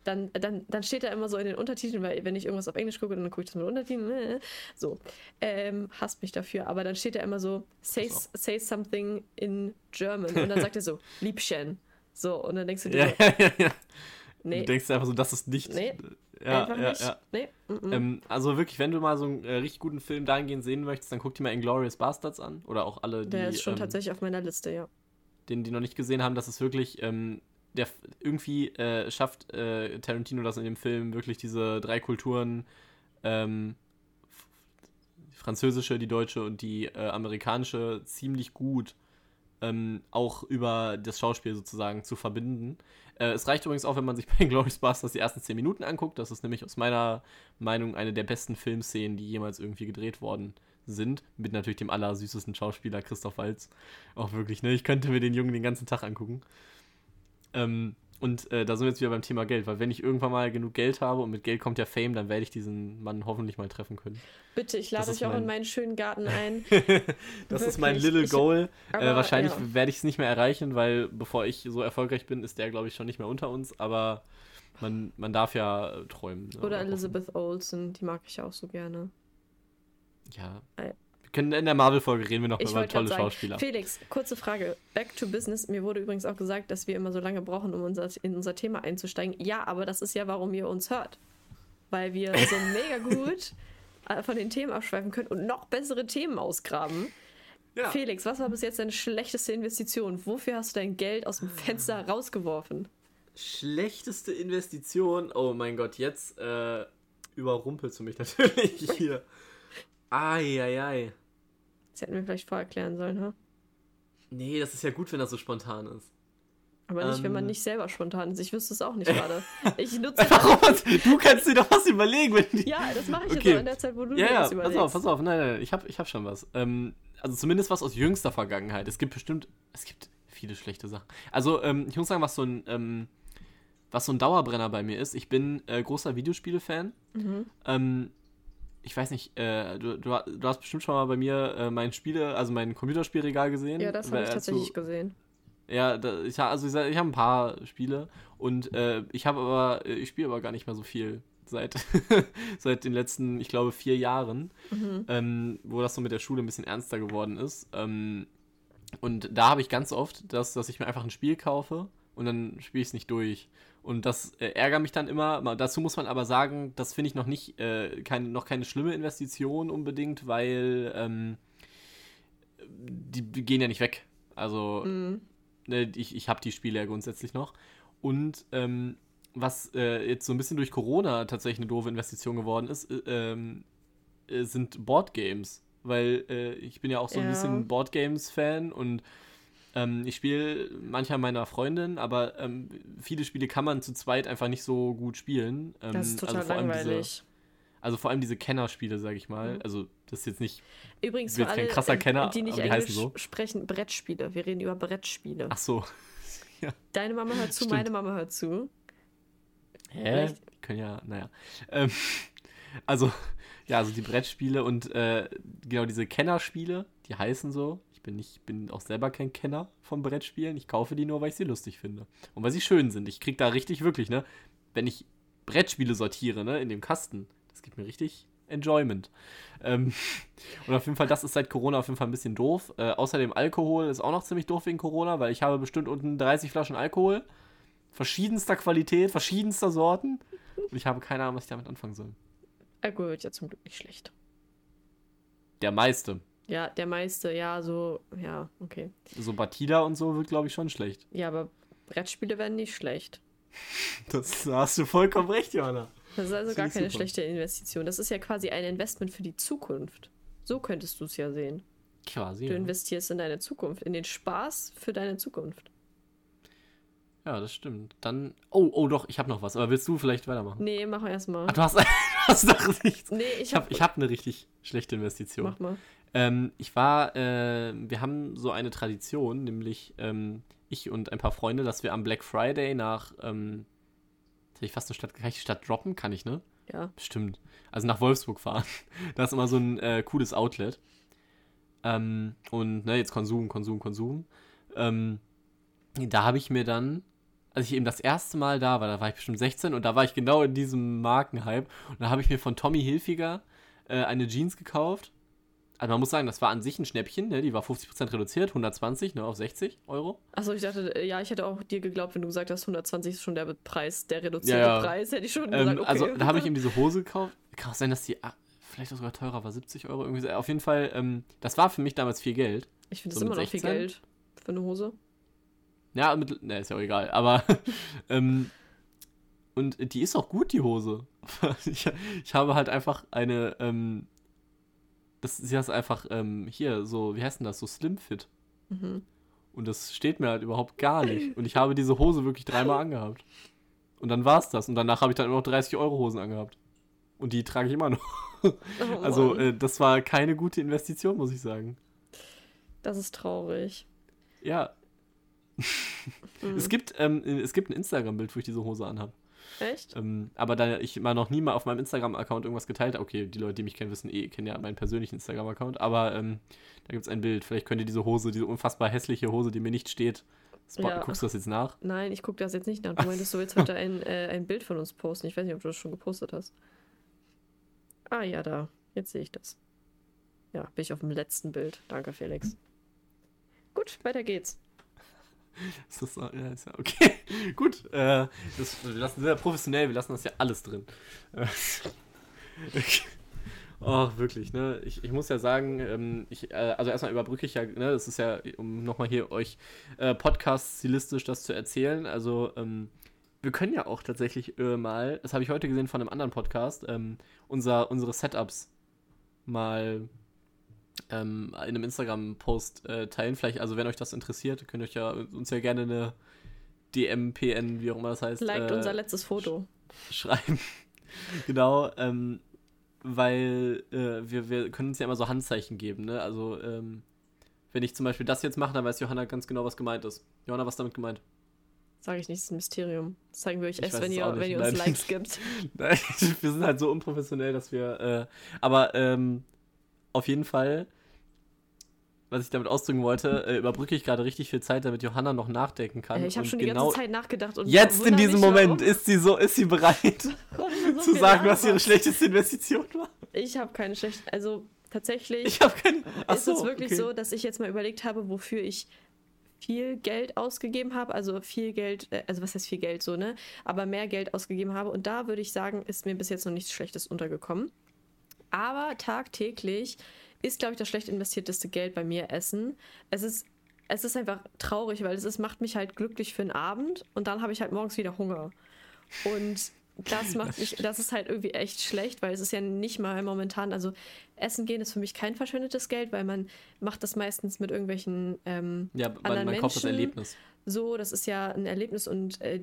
Dann, dann, dann steht da immer so in den Untertiteln, weil wenn ich irgendwas auf Englisch gucke, dann gucke ich das mit Untertiteln. äh, So. Ähm, hasst mich dafür. Aber dann steht da immer so, say, Pass say something in German. Und dann sagt er so, Liebchen. So, und dann denkst du dir Ja, so, ja, ja, ja. nee, Du denkst einfach so, das ist nicht. Nee, ja, einfach ja, nicht. ja. Nee, mm, mm. Ähm, also wirklich, wenn du mal so einen äh, richtig guten Film dahingehend sehen möchtest, dann guck dir mal Inglourious Bastards an. Oder auch alle, die, der ist schon ähm, tatsächlich auf meiner Liste, ja. den die noch nicht gesehen haben, das ist wirklich, ähm, der irgendwie äh, schafft äh, Tarantino das in dem Film wirklich diese drei Kulturen, ähm, die französische, die deutsche und die äh, amerikanische ziemlich gut ähm, auch über das Schauspiel sozusagen zu verbinden. Äh, es reicht übrigens auch, wenn man sich bei Glorious Bastards die ersten 10 Minuten anguckt. Das ist nämlich aus meiner Meinung eine der besten Filmszenen, die jemals irgendwie gedreht worden sind. Mit natürlich dem allersüßesten Schauspieler Christoph Waltz. Auch wirklich, ne? Ich könnte mir den Jungen den ganzen Tag angucken. Ähm, und äh, da sind wir jetzt wieder beim Thema Geld, weil wenn ich irgendwann mal genug Geld habe und mit Geld kommt ja Fame, dann werde ich diesen Mann hoffentlich mal treffen können. Bitte, ich lade euch auch in mein- meinen schönen Garten ein. Das ist mein Wirklich, little ich- goal. Äh, aber, wahrscheinlich ja. werde ich es nicht mehr erreichen, weil bevor ich so erfolgreich bin, ist der, glaube ich, schon nicht mehr unter uns. Aber man, man darf ja äh, träumen. ne, Oder. Elizabeth Olsen, die mag ich auch so gerne. Ja. Können in der Marvel-Folge reden wir noch Ich über tolle sagen, Schauspieler. Felix, kurze Frage. Back to business. Mir wurde übrigens auch gesagt, dass wir immer so lange brauchen, um unser, in unser Thema einzusteigen. Ja, aber das ist ja, warum ihr uns hört. Weil wir so mega gut äh, von den Themen abschweifen können und noch bessere Themen ausgraben. Ja. Felix, was war bis jetzt deine schlechteste Investition? Wofür hast du dein Geld aus dem Fenster rausgeworfen? Schlechteste Investition. Oh mein Gott, jetzt äh, überrumpelst du mich natürlich hier. Eieiei. Das hätten wir vielleicht vorher klären sollen, ha? Nee, das ist ja gut, wenn das so spontan ist. Aber nicht, wenn man Ähm. nicht selber spontan ist. Ich wüsste es auch nicht gerade. Ich nutze. Warum? Du kannst dir doch was überlegen, wenn die. Ja, das mache ich Okay. jetzt auch in der Zeit, wo du Ja, dir ja, pass überlegst. auf, pass auf. Nein, nein, ich habe ich hab schon was. Ähm, also zumindest was aus jüngster Vergangenheit. Es gibt bestimmt, es gibt viele schlechte Sachen. Also, ähm, ich muss sagen, was so ein, ähm, was so ein Dauerbrenner bei mir ist, ich bin äh, großer Videospiele-Fan. Mhm. Ich weiß nicht, äh, du, du, du, hast bestimmt schon mal bei mir äh, mein Spiele, also mein Computerspielregal gesehen. Ja, das habe ich tatsächlich zu, gesehen. Ja, da, ich, also ich, ich habe ein paar Spiele und äh, ich habe aber, ich spiele aber gar nicht mehr so viel seit, seit den letzten, ich glaube, vier Jahren, mhm. ähm, wo das so mit der Schule ein bisschen ernster geworden ist. Ähm, und da habe ich ganz oft, das, dass ich mir einfach ein Spiel kaufe und dann spiele ich es nicht durch. Und das äh, ärgert mich dann immer. Dazu muss man aber sagen, das finde ich noch nicht, äh, keine, noch keine schlimme Investition unbedingt, weil ähm, die, die, gehen ja nicht weg. Also mhm. ne, ich, ich habe die Spiele ja grundsätzlich noch. Und ähm, was äh, jetzt so ein bisschen durch Corona tatsächlich eine doofe Investition geworden ist, äh, ähm, äh, sind Boardgames. Weil äh, ich bin ja auch so ein bisschen Boardgames-Fan und ähm, ich spiele mancher meiner Freundin, aber ähm, viele Spiele kann man zu zweit einfach nicht so gut spielen. Ähm, das ist total also langweilig. Diese, also vor allem diese Kennerspiele, sag ich mal. Mhm. Also das ist jetzt nicht. Übrigens für alle, kein krasser Kenner, die nicht Englisch so. sprechen, Brettspiele. Wir reden über Brettspiele. Ach so. ja. Deine Mama hört zu, Stimmt. meine Mama hört zu. Hä? Die können ja, naja. Ähm, also, ja, also die Brettspiele und äh, genau diese Kennerspiele, die heißen so bin nicht, bin auch selber kein Kenner von Brettspielen. Ich kaufe die nur, weil ich sie lustig finde. Und weil sie schön sind. Ich krieg da richtig wirklich, ne? Wenn ich Brettspiele sortiere, ne, in dem Kasten, das gibt mir richtig Enjoyment. Ähm, und auf jeden Fall, das ist seit Corona auf jeden Fall ein bisschen doof. Äh, außerdem Alkohol ist auch noch ziemlich doof wegen Corona, weil ich habe bestimmt unten 30 Flaschen Alkohol. Verschiedenster Qualität, verschiedenster Sorten. Und ich habe keine Ahnung, was ich damit anfangen soll. Alkohol wird ja zum Glück nicht schlecht. Der meiste. Ja, der meiste, ja, so, ja, okay. So Batida und so wird, glaube ich, schon schlecht. Ja, aber Brettspiele werden nicht schlecht. Das da hast du vollkommen recht, Johanna. Das ist also das gar keine super. schlechte Investition. Das ist ja quasi ein Investment für die Zukunft. So könntest du es ja sehen. Quasi. Du ja. investierst in deine Zukunft, in den Spaß für deine Zukunft. Ja, das stimmt. Dann. Oh, oh doch, ich habe noch was. Aber willst du vielleicht weitermachen? Nee, mach erstmal. du hast, hast doch nichts. Nee, ich habe ich hab eine richtig schlechte Investition. Mach mal. Ähm, ich war, äh, wir haben so eine Tradition, nämlich ähm, ich und ein paar Freunde, dass wir am Black Friday nach, ähm, ich fast eine Stadt, kann ich die Stadt droppen? Kann ich, ne? Ja. Bestimmt. Also nach Wolfsburg fahren. da ist immer so ein äh, cooles Outlet. Ähm, und, ne, jetzt Konsum, Konsum, Konsum. Ähm, da habe ich mir dann, als ich eben das erste Mal da war, da war ich bestimmt 16 und da war ich genau in diesem Markenhype. Und da habe ich mir von Tommy Hilfiger äh, eine Jeans gekauft also man muss sagen, das war an sich ein Schnäppchen, ne? die war 50% reduziert, 120 ne, auf 60 Euro. Achso, ich dachte, ja, ich hätte auch dir geglaubt, wenn du gesagt hast, 120 ist schon der Preis, der reduzierte ja, ja. Preis, hätte ich schon ähm, gesagt, okay. Also da habe ich ihm diese Hose gekauft. Kann auch sein, dass die ah, vielleicht auch sogar teurer war, 70 Euro irgendwie. Auf jeden Fall, ähm, das war für mich damals viel Geld. Ich finde es so immer noch viel Geld für eine Hose. Ja, mit, ne, ist ja auch egal, aber ähm, und die ist auch gut, die Hose. ich, ich habe halt einfach eine, ähm, das ist jetzt einfach ähm, hier so, wie heißt denn das, so Slim Fit. Mhm. Und das steht mir halt überhaupt gar nicht. Und ich habe diese Hose wirklich dreimal angehabt. Und dann war es das. Und danach habe ich dann immer noch 30 Euro Hosen angehabt. Und die trage ich immer noch. Oh also äh, das war keine gute Investition, muss ich sagen. Das ist traurig. Ja. mhm. es, gibt, ähm, es gibt ein Instagram-Bild, wo ich diese Hose anhabe. Echt? Ähm, aber da ich mal noch nie mal auf meinem Instagram-Account irgendwas geteilt habe, okay, die Leute, die mich kennen, wissen eh, kennen ja meinen persönlichen Instagram-Account, aber ähm, da gibt es ein Bild. Vielleicht könnt ihr diese Hose, diese unfassbar hässliche Hose, die mir nicht steht, ja. guckst du das jetzt nach? Nein, ich gucke das jetzt nicht nach. Du meintest, du willst heute ein, äh, ein Bild von uns posten. Ich weiß nicht, ob du das schon gepostet hast. Ah ja, da. Jetzt sehe ich das. Ja, bin ich auf dem letzten Bild. Danke, Felix. Gut, weiter geht's. Ist das, ja, ist ja okay. Gut. Äh, das, wir lassen sehr professionell, wir lassen das ja alles drin. okay. Oh, wirklich, ne? Ich, ich muss ja sagen, ähm, ich, äh, also erstmal überbrücke ich ja, ne, das ist ja, um nochmal hier euch äh, Podcast-stilistisch das zu erzählen. Also, ähm, wir können ja auch tatsächlich äh, mal, das habe ich heute gesehen von einem anderen Podcast, ähm, unser, unsere Setups mal ähm, in einem Instagram-Post äh, teilen. Vielleicht, also wenn euch das interessiert, könnt ihr euch ja uns ja gerne eine DM, PN, wie auch immer das heißt. Liked äh, unser letztes Foto. Sch schreiben. genau, ähm, weil äh, wir, wir können uns ja immer so Handzeichen geben, ne? Also ähm, Wenn ich zum Beispiel das jetzt mache, dann weiß Johanna ganz genau, was gemeint ist. Johanna, was damit gemeint? Sage ich nicht, das ist ein Mysterium. Das zeigen wir euch Ich erst, wenn ihr, wenn ihr uns. Likes gibt. Nein, wir sind halt so unprofessionell, dass wir. Äh, aber ähm, auf jeden Fall, was ich damit ausdrücken wollte, äh, überbrücke ich gerade richtig viel Zeit, damit Johanna noch nachdenken kann. Äh, ich habe schon die genau ganze Zeit nachgedacht und Jetzt in diesem Moment warum- ist sie so, ist sie bereit so zu sagen, was ihre schlechteste Investition war. Ich habe keine schlechte. Also tatsächlich Ich habe keine. ist Achso, es wirklich okay. so, dass ich jetzt mal überlegt habe, wofür ich viel Geld ausgegeben habe, also viel Geld, äh, also was heißt viel Geld so, ne? Aber mehr Geld ausgegeben habe. Und da würde ich sagen, ist mir bis jetzt noch nichts Schlechtes untergekommen. Aber tagtäglich ist, glaube ich, das schlecht investierteste Geld bei mir Essen. Es ist, es ist einfach traurig, weil es ist, macht mich halt glücklich für einen Abend und dann habe ich halt morgens wieder Hunger. Und das macht mich, das ist halt irgendwie echt schlecht, weil es ist ja nicht mal momentan, also Essen gehen ist für mich kein verschwendetes Geld, weil man macht das meistens mit irgendwelchen ähm, Ja, man, anderen man kauft das Menschen. Erlebnis. So, das ist ja ein Erlebnis und äh,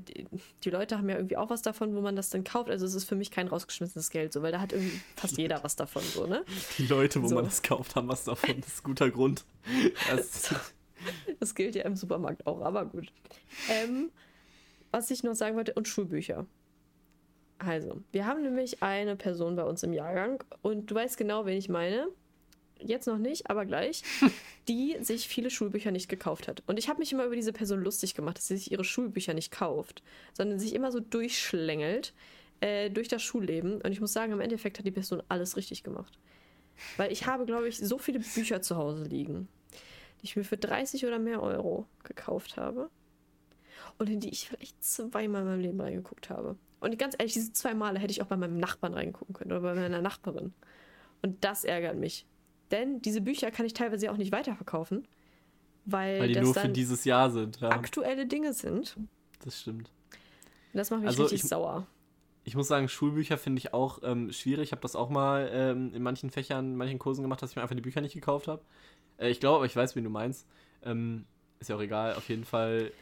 die, Leute haben ja irgendwie auch was davon, wo man das dann kauft. Also es ist für mich kein rausgeschmissenes Geld, so, weil da hat irgendwie fast jeder was davon, so, ne? Die Leute, wo So. man das kauft, haben was davon. Das ist ein guter Grund. Das, Das gilt ja im Supermarkt auch, aber gut. Ähm, was ich noch sagen wollte, und Schulbücher. Also, wir haben nämlich eine Person bei uns im Jahrgang und du weißt genau, wen ich meine. Jetzt noch nicht, aber gleich, die sich viele Schulbücher nicht gekauft hat. Und ich habe mich immer über diese Person lustig gemacht, dass sie sich ihre Schulbücher nicht kauft, sondern sich immer so durchschlängelt äh, durch das Schulleben. Und ich muss sagen, im Endeffekt hat die Person alles richtig gemacht. Weil ich habe, glaube ich, so viele Bücher zu Hause liegen, die ich mir für 30 oder mehr Euro gekauft habe und in die ich vielleicht zweimal in meinem Leben reingeguckt habe. Und ganz ehrlich, diese zwei Male hätte ich auch bei meinem Nachbarn reingucken können oder bei meiner Nachbarin. Und das ärgert mich. Denn diese Bücher kann ich teilweise auch nicht weiterverkaufen, weil, weil die das nur für dieses Jahr sind. Ja, aktuelle Dinge sind. Das stimmt. das macht mich Also richtig ich- sauer. Ich muss sagen, Schulbücher finde ich auch ähm, schwierig. Ich habe das auch mal ähm, in manchen Fächern, in manchen Kursen gemacht, dass ich mir einfach die Bücher nicht gekauft habe. Äh, ich glaube, aber ich weiß, wen du meinst. Ähm, ist ja auch egal. Auf jeden Fall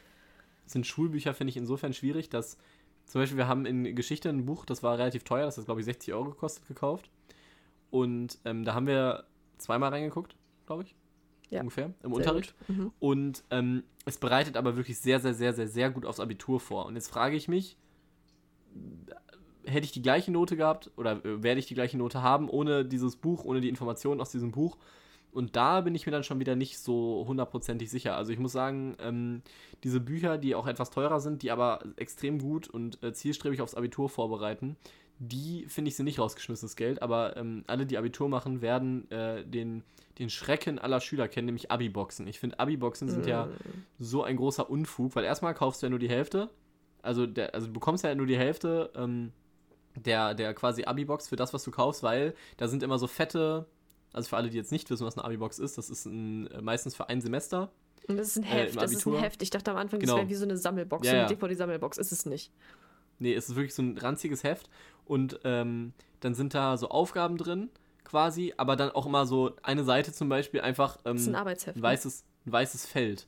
sind Schulbücher, finde ich, insofern schwierig, dass zum Beispiel wir haben in Geschichte ein Buch, das war relativ teuer, das hat, glaube ich, 60 Euro gekostet, gekauft. Und ähm, da haben wir zweimal reingeguckt, glaube ich. Ja. Ungefähr, im Unterricht. Mhm. Und ähm, es bereitet aber wirklich sehr, sehr, sehr, sehr, sehr gut aufs Abitur vor. Und jetzt frage ich mich, hätte ich die gleiche Note gehabt oder äh, werde ich die gleiche Note haben ohne dieses Buch, ohne die Informationen aus diesem Buch? Und da bin ich mir dann schon wieder nicht so hundertprozentig sicher. Also ich muss sagen, ähm, diese Bücher, die auch etwas teurer sind, die aber extrem gut und äh, zielstrebig aufs Abitur vorbereiten, die finde ich sind nicht rausgeschmissenes Geld, aber ähm, alle, die Abitur machen, werden äh, den, den Schrecken aller Schüler kennen, nämlich Abi-Boxen. Ich finde, Abi-Boxen sind ja so ein großer Unfug, weil erstmal kaufst du ja nur die Hälfte, also, der, also du bekommst ja nur die Hälfte ähm, der, der quasi Abi-Box für das, was du kaufst, weil da sind immer so fette, also für alle, die jetzt nicht wissen, was eine Abi-Box ist, das ist ein, äh, meistens für ein Semester. Und das ist ein Äh, Heft, im das ist ein. Heft. Ich dachte am Anfang, Genau. das wäre wie so eine Sammelbox, Ja, so eine DVD-Sammelbox. Ist es nicht. Nee, es ist wirklich so ein ranziges Heft und ähm, dann sind da so Aufgaben drin, quasi, aber dann auch immer so eine Seite zum Beispiel einfach ähm, Das ist ein Arbeitsheft. ein ne? weißes, ein weißes Feld.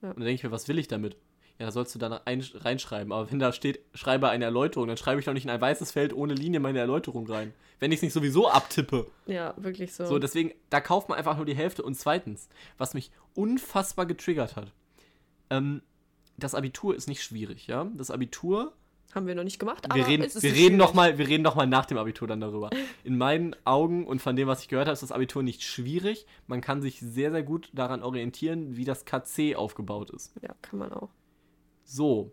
Ja. Und dann denke ich mir, was will ich damit? Ja, da sollst du dann ein, reinschreiben. Aber wenn da steht, schreibe eine Erläuterung, dann schreibe ich doch nicht in ein weißes Feld ohne Linie meine Erläuterung rein. Wenn ich es nicht sowieso abtippe. Ja, wirklich so. So, deswegen, da kauft man einfach nur die Hälfte. Und zweitens, was mich unfassbar getriggert hat, ähm, das Abitur ist nicht schwierig, ja? Das Abitur Haben wir noch nicht gemacht, wir aber reden, es ist wir reden noch mal, wir reden noch mal nach dem Abitur dann darüber. In meinen Augen und von dem, was ich gehört habe, ist das Abitur nicht schwierig. Man kann sich sehr, sehr gut daran orientieren, wie das KC aufgebaut ist. Ja, kann man auch. So,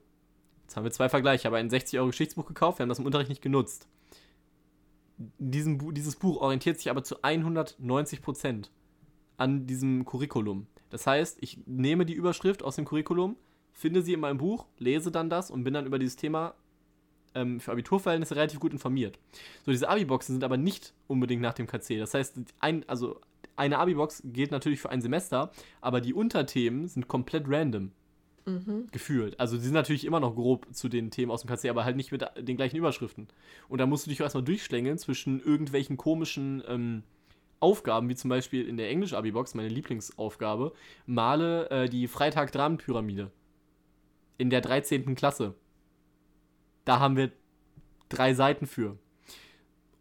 jetzt haben wir zwei Vergleiche. Ich habe ein 60 Euro Geschichtsbuch gekauft, wir haben das im Unterricht nicht genutzt. Bu- dieses Buch orientiert sich aber zu 190 Prozent an diesem Curriculum. Das heißt, ich nehme die Überschrift aus dem Curriculum, finde sie in meinem Buch, lese dann das und bin dann über dieses Thema ähm, für Abiturverhältnisse relativ gut informiert. So, diese Abi-Boxen sind aber nicht unbedingt nach dem KC. Das heißt, ein, also eine Abi-Box gilt natürlich für ein Semester, aber die Unterthemen sind komplett random Mhm. gefühlt. Also sie sind natürlich immer noch grob zu den Themen aus dem KC, aber halt nicht mit den gleichen Überschriften. Und da musst du dich auch erstmal durchschlängeln zwischen irgendwelchen komischen ähm, Aufgaben, wie zum Beispiel in der Englisch-Abi-Box, meine Lieblingsaufgabe, male äh, die Freitag-Dramen-Pyramide. In der 13. Klasse. Da haben wir drei Seiten für.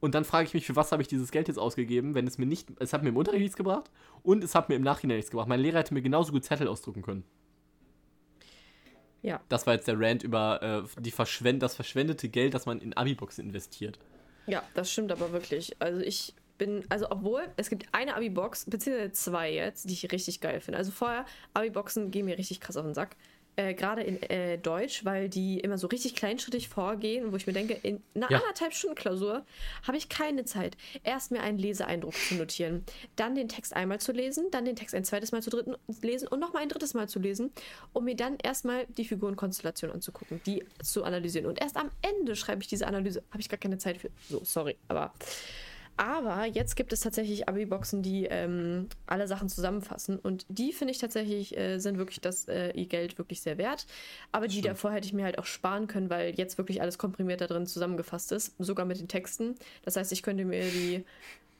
Und dann frage ich mich, für was habe ich dieses Geld jetzt ausgegeben, wenn es mir nicht, es hat mir im Unterricht nichts gebracht und es hat mir im Nachhinein nichts gebracht. Mein Lehrer hätte mir genauso gut Zettel ausdrucken können. Ja. Das war jetzt der Rant über äh, die verschwend das verschwendete Geld, das man in Abi-Boxen investiert. Ja, das stimmt aber wirklich. Also ich bin, also obwohl, es gibt eine Abi-Box, beziehungsweise zwei jetzt, die ich richtig geil finde. Also vorher, Abi-Boxen gehen mir richtig krass auf den Sack. Äh, Gerade in äh, Deutsch, weil die immer so richtig kleinschrittig vorgehen, wo ich mir denke, in einer Ja. anderthalb Stunden Klausur habe ich keine Zeit, erst mir einen Leseeindruck zu notieren, dann den Text einmal zu lesen, dann den Text ein zweites Mal zu dritten lesen und nochmal ein drittes Mal zu lesen, um mir dann erstmal die Figurenkonstellation anzugucken, die zu analysieren. Und erst am Ende schreibe ich diese Analyse. Habe ich gar keine Zeit für. So, sorry, aber. Aber jetzt gibt es tatsächlich Abi-Boxen, die ähm, alle Sachen zusammenfassen. Und die finde ich tatsächlich äh, sind wirklich das äh, ihr Geld wirklich sehr wert. Aber die Stimmt. davor hätte ich mir halt auch sparen können, weil jetzt wirklich alles komprimiert da drin zusammengefasst ist. Sogar mit den Texten. Das heißt, ich könnte mir die,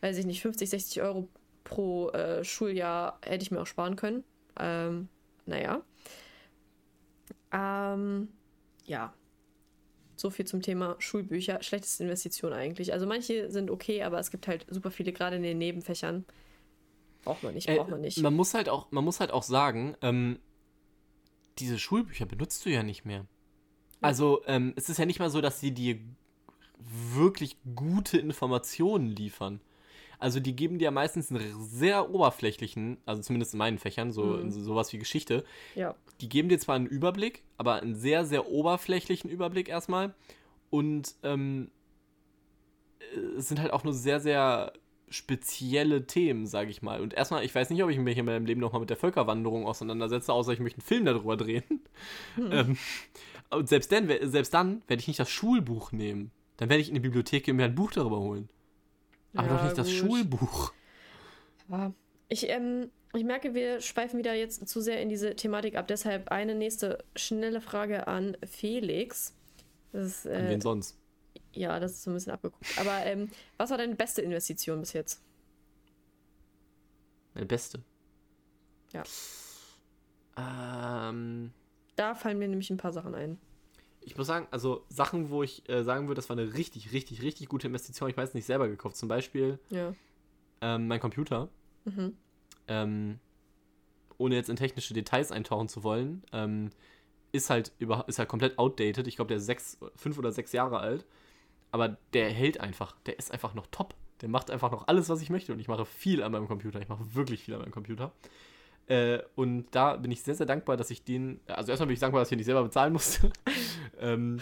weiß ich nicht, 50, 60 Euro pro äh, Schuljahr hätte ich mir auch sparen können. Ähm, naja. Ähm, ja. So viel zum Thema Schulbücher. Schlechteste Investition eigentlich. Also manche sind okay, aber es gibt halt super viele, gerade in den Nebenfächern. Braucht man nicht, Äh, braucht man nicht. Man muss halt auch, man muss halt auch sagen, ähm, diese Schulbücher benutzt du ja nicht mehr. Also, ähm, es ist ja nicht mal so, dass sie dir wirklich gute Informationen liefern. Also, die geben dir meistens einen sehr oberflächlichen, also zumindest in meinen Fächern, so Mhm. so- sowas wie Geschichte, Ja. die geben dir zwar einen Überblick, aber einen sehr, sehr oberflächlichen Überblick erstmal. Und ähm, äh, es sind halt auch nur sehr, sehr spezielle Themen, sage ich mal. Und erstmal, ich weiß nicht, ob ich mich in meinem Leben nochmal mit der Völkerwanderung auseinandersetze, außer ich möchte einen Film darüber drehen. Ähm, und selbst dann, selbst dann werde ich nicht das Schulbuch nehmen. Dann werde ich in die Bibliothek gehen und mir ein Buch darüber holen. Aber Ja, doch nicht das gut. Schulbuch. Ja. Ich, ähm, ich merke, wir schweifen wieder jetzt zu sehr in diese Thematik ab. Deshalb eine nächste schnelle Frage an Felix. Das ist, An äh, wen sonst? ja, das ist so ein bisschen abgeguckt. Aber ähm, was war deine beste Investition bis jetzt? Meine beste. Ja. Ähm. Da fallen mir nämlich ein paar Sachen ein. Ich muss sagen, also Sachen, wo ich äh, sagen würde, das war eine richtig, richtig, richtig gute Investition. Ich weiß nicht selber gekauft. Zum Beispiel Ja. ähm, mein Computer. Mhm. Ähm, ohne jetzt in technische Details eintauchen zu wollen, ähm, ist halt über, ist halt komplett outdated. Ich glaube, der ist sechs, fünf oder sechs Jahre alt. Aber der hält einfach. Der ist einfach noch top. Der macht einfach noch alles, was ich möchte. Und ich mache viel an meinem Computer. Ich mache wirklich viel an meinem Computer. Äh, und da bin ich sehr, sehr dankbar, dass ich den. Also erstmal bin ich dankbar, dass ich den nicht selber bezahlen musste. ähm,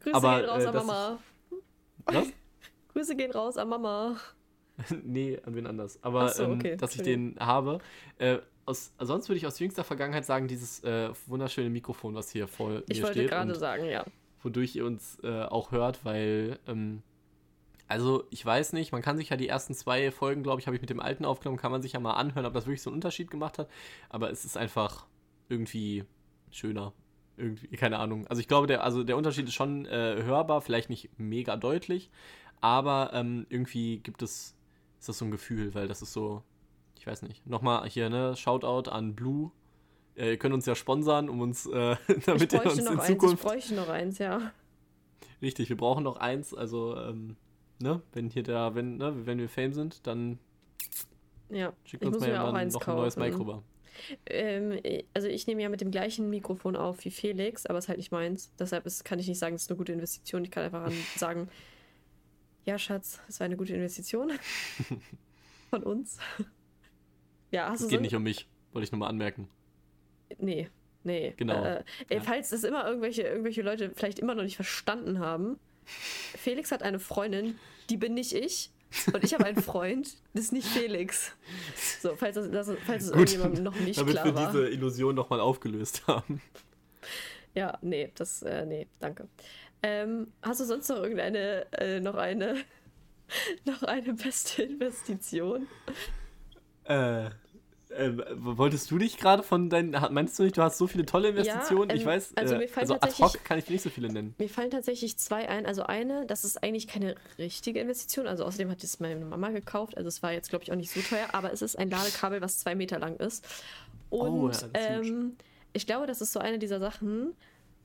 Grüße Aber, gehen raus äh, an Mama. was? Grüße gehen raus an Mama. nee, an wen anders. Aber so, ähm, okay, dass ich den habe. Äh, aus, sonst würde ich aus jüngster Vergangenheit sagen, dieses äh, wunderschöne Mikrofon, was hier vor Ich mir wollte steht. gerade und sagen, ja. wodurch ihr uns äh, auch hört, weil, ähm, also ich weiß nicht, man kann sich ja die ersten zwei Folgen, glaube ich, habe ich mit dem alten aufgenommen, kann man sich ja mal anhören, ob das wirklich so einen Unterschied gemacht hat. Aber es ist einfach irgendwie schöner. Irgendwie, keine Ahnung. Also ich glaube, der, also der Unterschied ist schon äh, hörbar, vielleicht nicht mega deutlich, aber ähm, irgendwie gibt es, ist das so ein Gefühl, weil das ist so, ich weiß nicht. Nochmal hier, ne, Shoutout an Blue. Äh, ihr könnt uns ja sponsern, um uns, äh, Ich damit ihr uns in noch eins, ich Zukunft bräuchte noch eins, ja. Richtig, wir brauchen noch eins, also, ähm, ne, wenn hier da, wenn, ne, wenn wir Fame sind, dann Ja, schickt ich uns mal mir auch eins noch ein neues kaufen. Ähm, also ich nehme ja mit dem gleichen Mikrofon auf wie Felix, aber es ist halt nicht meins. Deshalb ist, kann ich nicht sagen, es ist eine gute Investition. Ich kann einfach sagen, ja, Schatz, es war eine gute Investition von uns. Ja, hast Es du geht so? nicht um mich, wollte ich nur mal anmerken. Nee, nee. Genau. Äh, äh, Ja. Falls das immer irgendwelche, irgendwelche Leute vielleicht immer noch nicht verstanden haben, Felix hat eine Freundin, die bin nicht ich. Und ich habe einen Freund, das ist nicht Felix. So, falls das, das, falls es Gut, irgendjemandem noch nicht Damit klar wir war. diese Illusion nochmal aufgelöst haben. Ja, nee, das, äh, nee, danke. Ähm, hast du sonst noch irgendeine, äh, noch eine, noch eine beste Investition? Äh, äh, wolltest du dich gerade von deinen, meinst du nicht, du hast so viele tolle Investitionen? ich ähm, weiß, also äh, mir fallen also ad hoc kann ich nicht so viele nennen. Mir fallen tatsächlich zwei ein. Also eine, das ist eigentlich keine richtige Investition. Also außerdem hat es meine Mama gekauft. Also es war jetzt, glaube ich, auch nicht so teuer. Aber es ist ein Ladekabel, was zwei Meter lang ist. Und Oh, ja, ähm, ich glaube, das ist so eine dieser Sachen,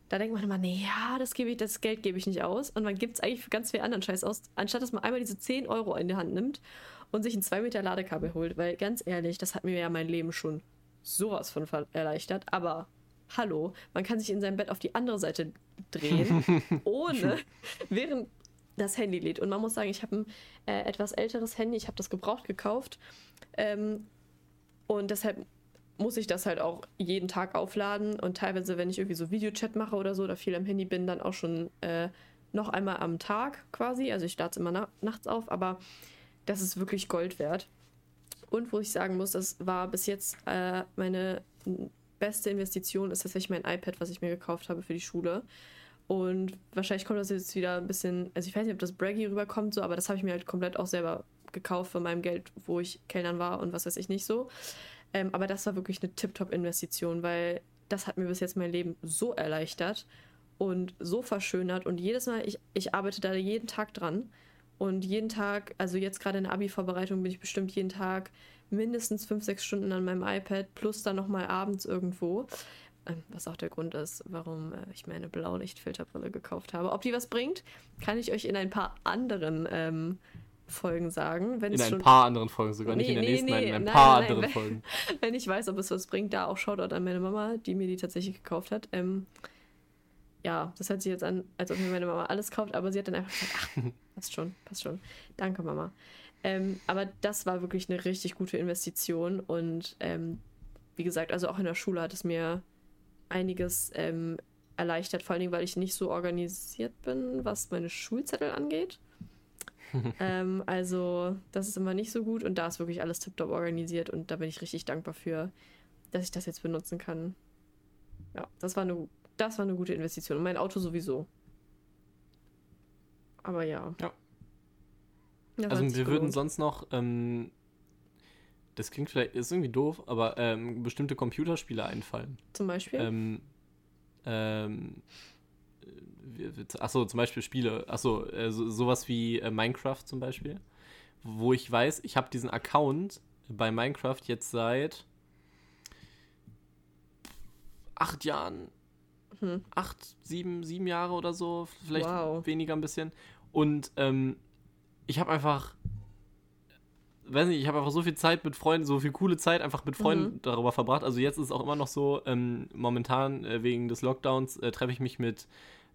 da denkt man immer, nee, ja, das, gebe ich, das Geld gebe ich nicht aus. Und man gibt es eigentlich für ganz viel anderen Scheiß aus, anstatt dass man einmal diese 10 Euro in die Hand nimmt und sich ein 2 Meter Ladekabel holt. Weil ganz ehrlich, das hat mir ja mein Leben schon sowas von erleichtert. Aber hallo, man kann sich in seinem Bett auf die andere Seite drehen, ohne, während das Handy lädt. Und man muss sagen, ich habe ein äh, etwas älteres Handy, ich habe das gebraucht gekauft. Ähm, und deshalb muss ich das halt auch jeden Tag aufladen. Und teilweise, wenn ich irgendwie so Videochat mache oder so oder viel am Handy bin, dann auch schon äh, noch einmal am Tag quasi. Also ich lade es immer na nachts auf, aber das ist wirklich Gold wert. Und wo ich sagen muss, das war bis jetzt äh, meine beste Investition, ist tatsächlich mein iPad, was ich mir gekauft habe für die Schule. Und wahrscheinlich kommt das jetzt wieder ein bisschen, also ich weiß nicht, ob das braggy rüberkommt, so, aber das habe ich mir halt komplett auch selber gekauft von meinem Geld, wo ich Kellnern war und was weiß ich nicht so. Ähm, aber das war wirklich eine Tip-Top-Investition, weil das hat mir bis jetzt mein Leben so erleichtert und so verschönert. Und jedes Mal, ich, ich arbeite da jeden Tag dran. Und jeden Tag, also jetzt gerade in der Abi-Vorbereitung bin ich bestimmt jeden Tag mindestens fünf, sechs Stunden an meinem iPad, plus dann nochmal abends irgendwo. Ähm, was auch der Grund ist, warum äh, ich mir eine Blaulichtfilterbrille gekauft habe. Ob die was bringt, kann ich euch in ein paar anderen ähm, Folgen sagen. in ein paar anderen Folgen sogar, nee, nicht in der nee, nächsten, nee, in ein nein, paar nein, anderen wenn, Folgen. Wenn ich weiß, ob es was bringt, da auch Shoutout an meine Mama, die mir die tatsächlich gekauft hat. Ähm, ja, das hört sich jetzt an, als ob mir meine Mama alles kauft, aber sie hat dann einfach gesagt, ach, passt schon, passt schon. Danke, Mama. Ähm, aber das war wirklich eine richtig gute Investition und ähm, wie gesagt, also auch in der Schule hat es mir einiges ähm, erleichtert, vor allen Dingen, weil ich nicht so organisiert bin, was meine Schulzettel angeht. ähm, also, das ist immer nicht so gut und da ist wirklich alles tiptop organisiert und da bin ich richtig dankbar für, dass ich das jetzt benutzen kann. Ja, das war eine, das war eine gute Investition und mein Auto sowieso. Aber ja. Ja. also, wir würden sonst noch, ähm, das klingt vielleicht, ist irgendwie doof, aber ähm, bestimmte Computerspiele einfallen. Zum Beispiel? Ähm, ähm, achso, zum Beispiel Spiele, achso, äh, so, sowas wie äh, Minecraft zum Beispiel, wo ich weiß, ich habe diesen Account bei Minecraft jetzt seit acht Jahren, hm. acht, sieben, sieben Jahre oder so, vielleicht wow. weniger ein bisschen. Und ähm, ich habe einfach, weiß nicht, ich habe einfach so viel Zeit mit Freunden, so viel coole Zeit einfach mit Freunden mhm. darüber verbracht. Also jetzt ist es auch immer noch so, ähm, momentan äh, wegen des Lockdowns äh, treffe ich mich mit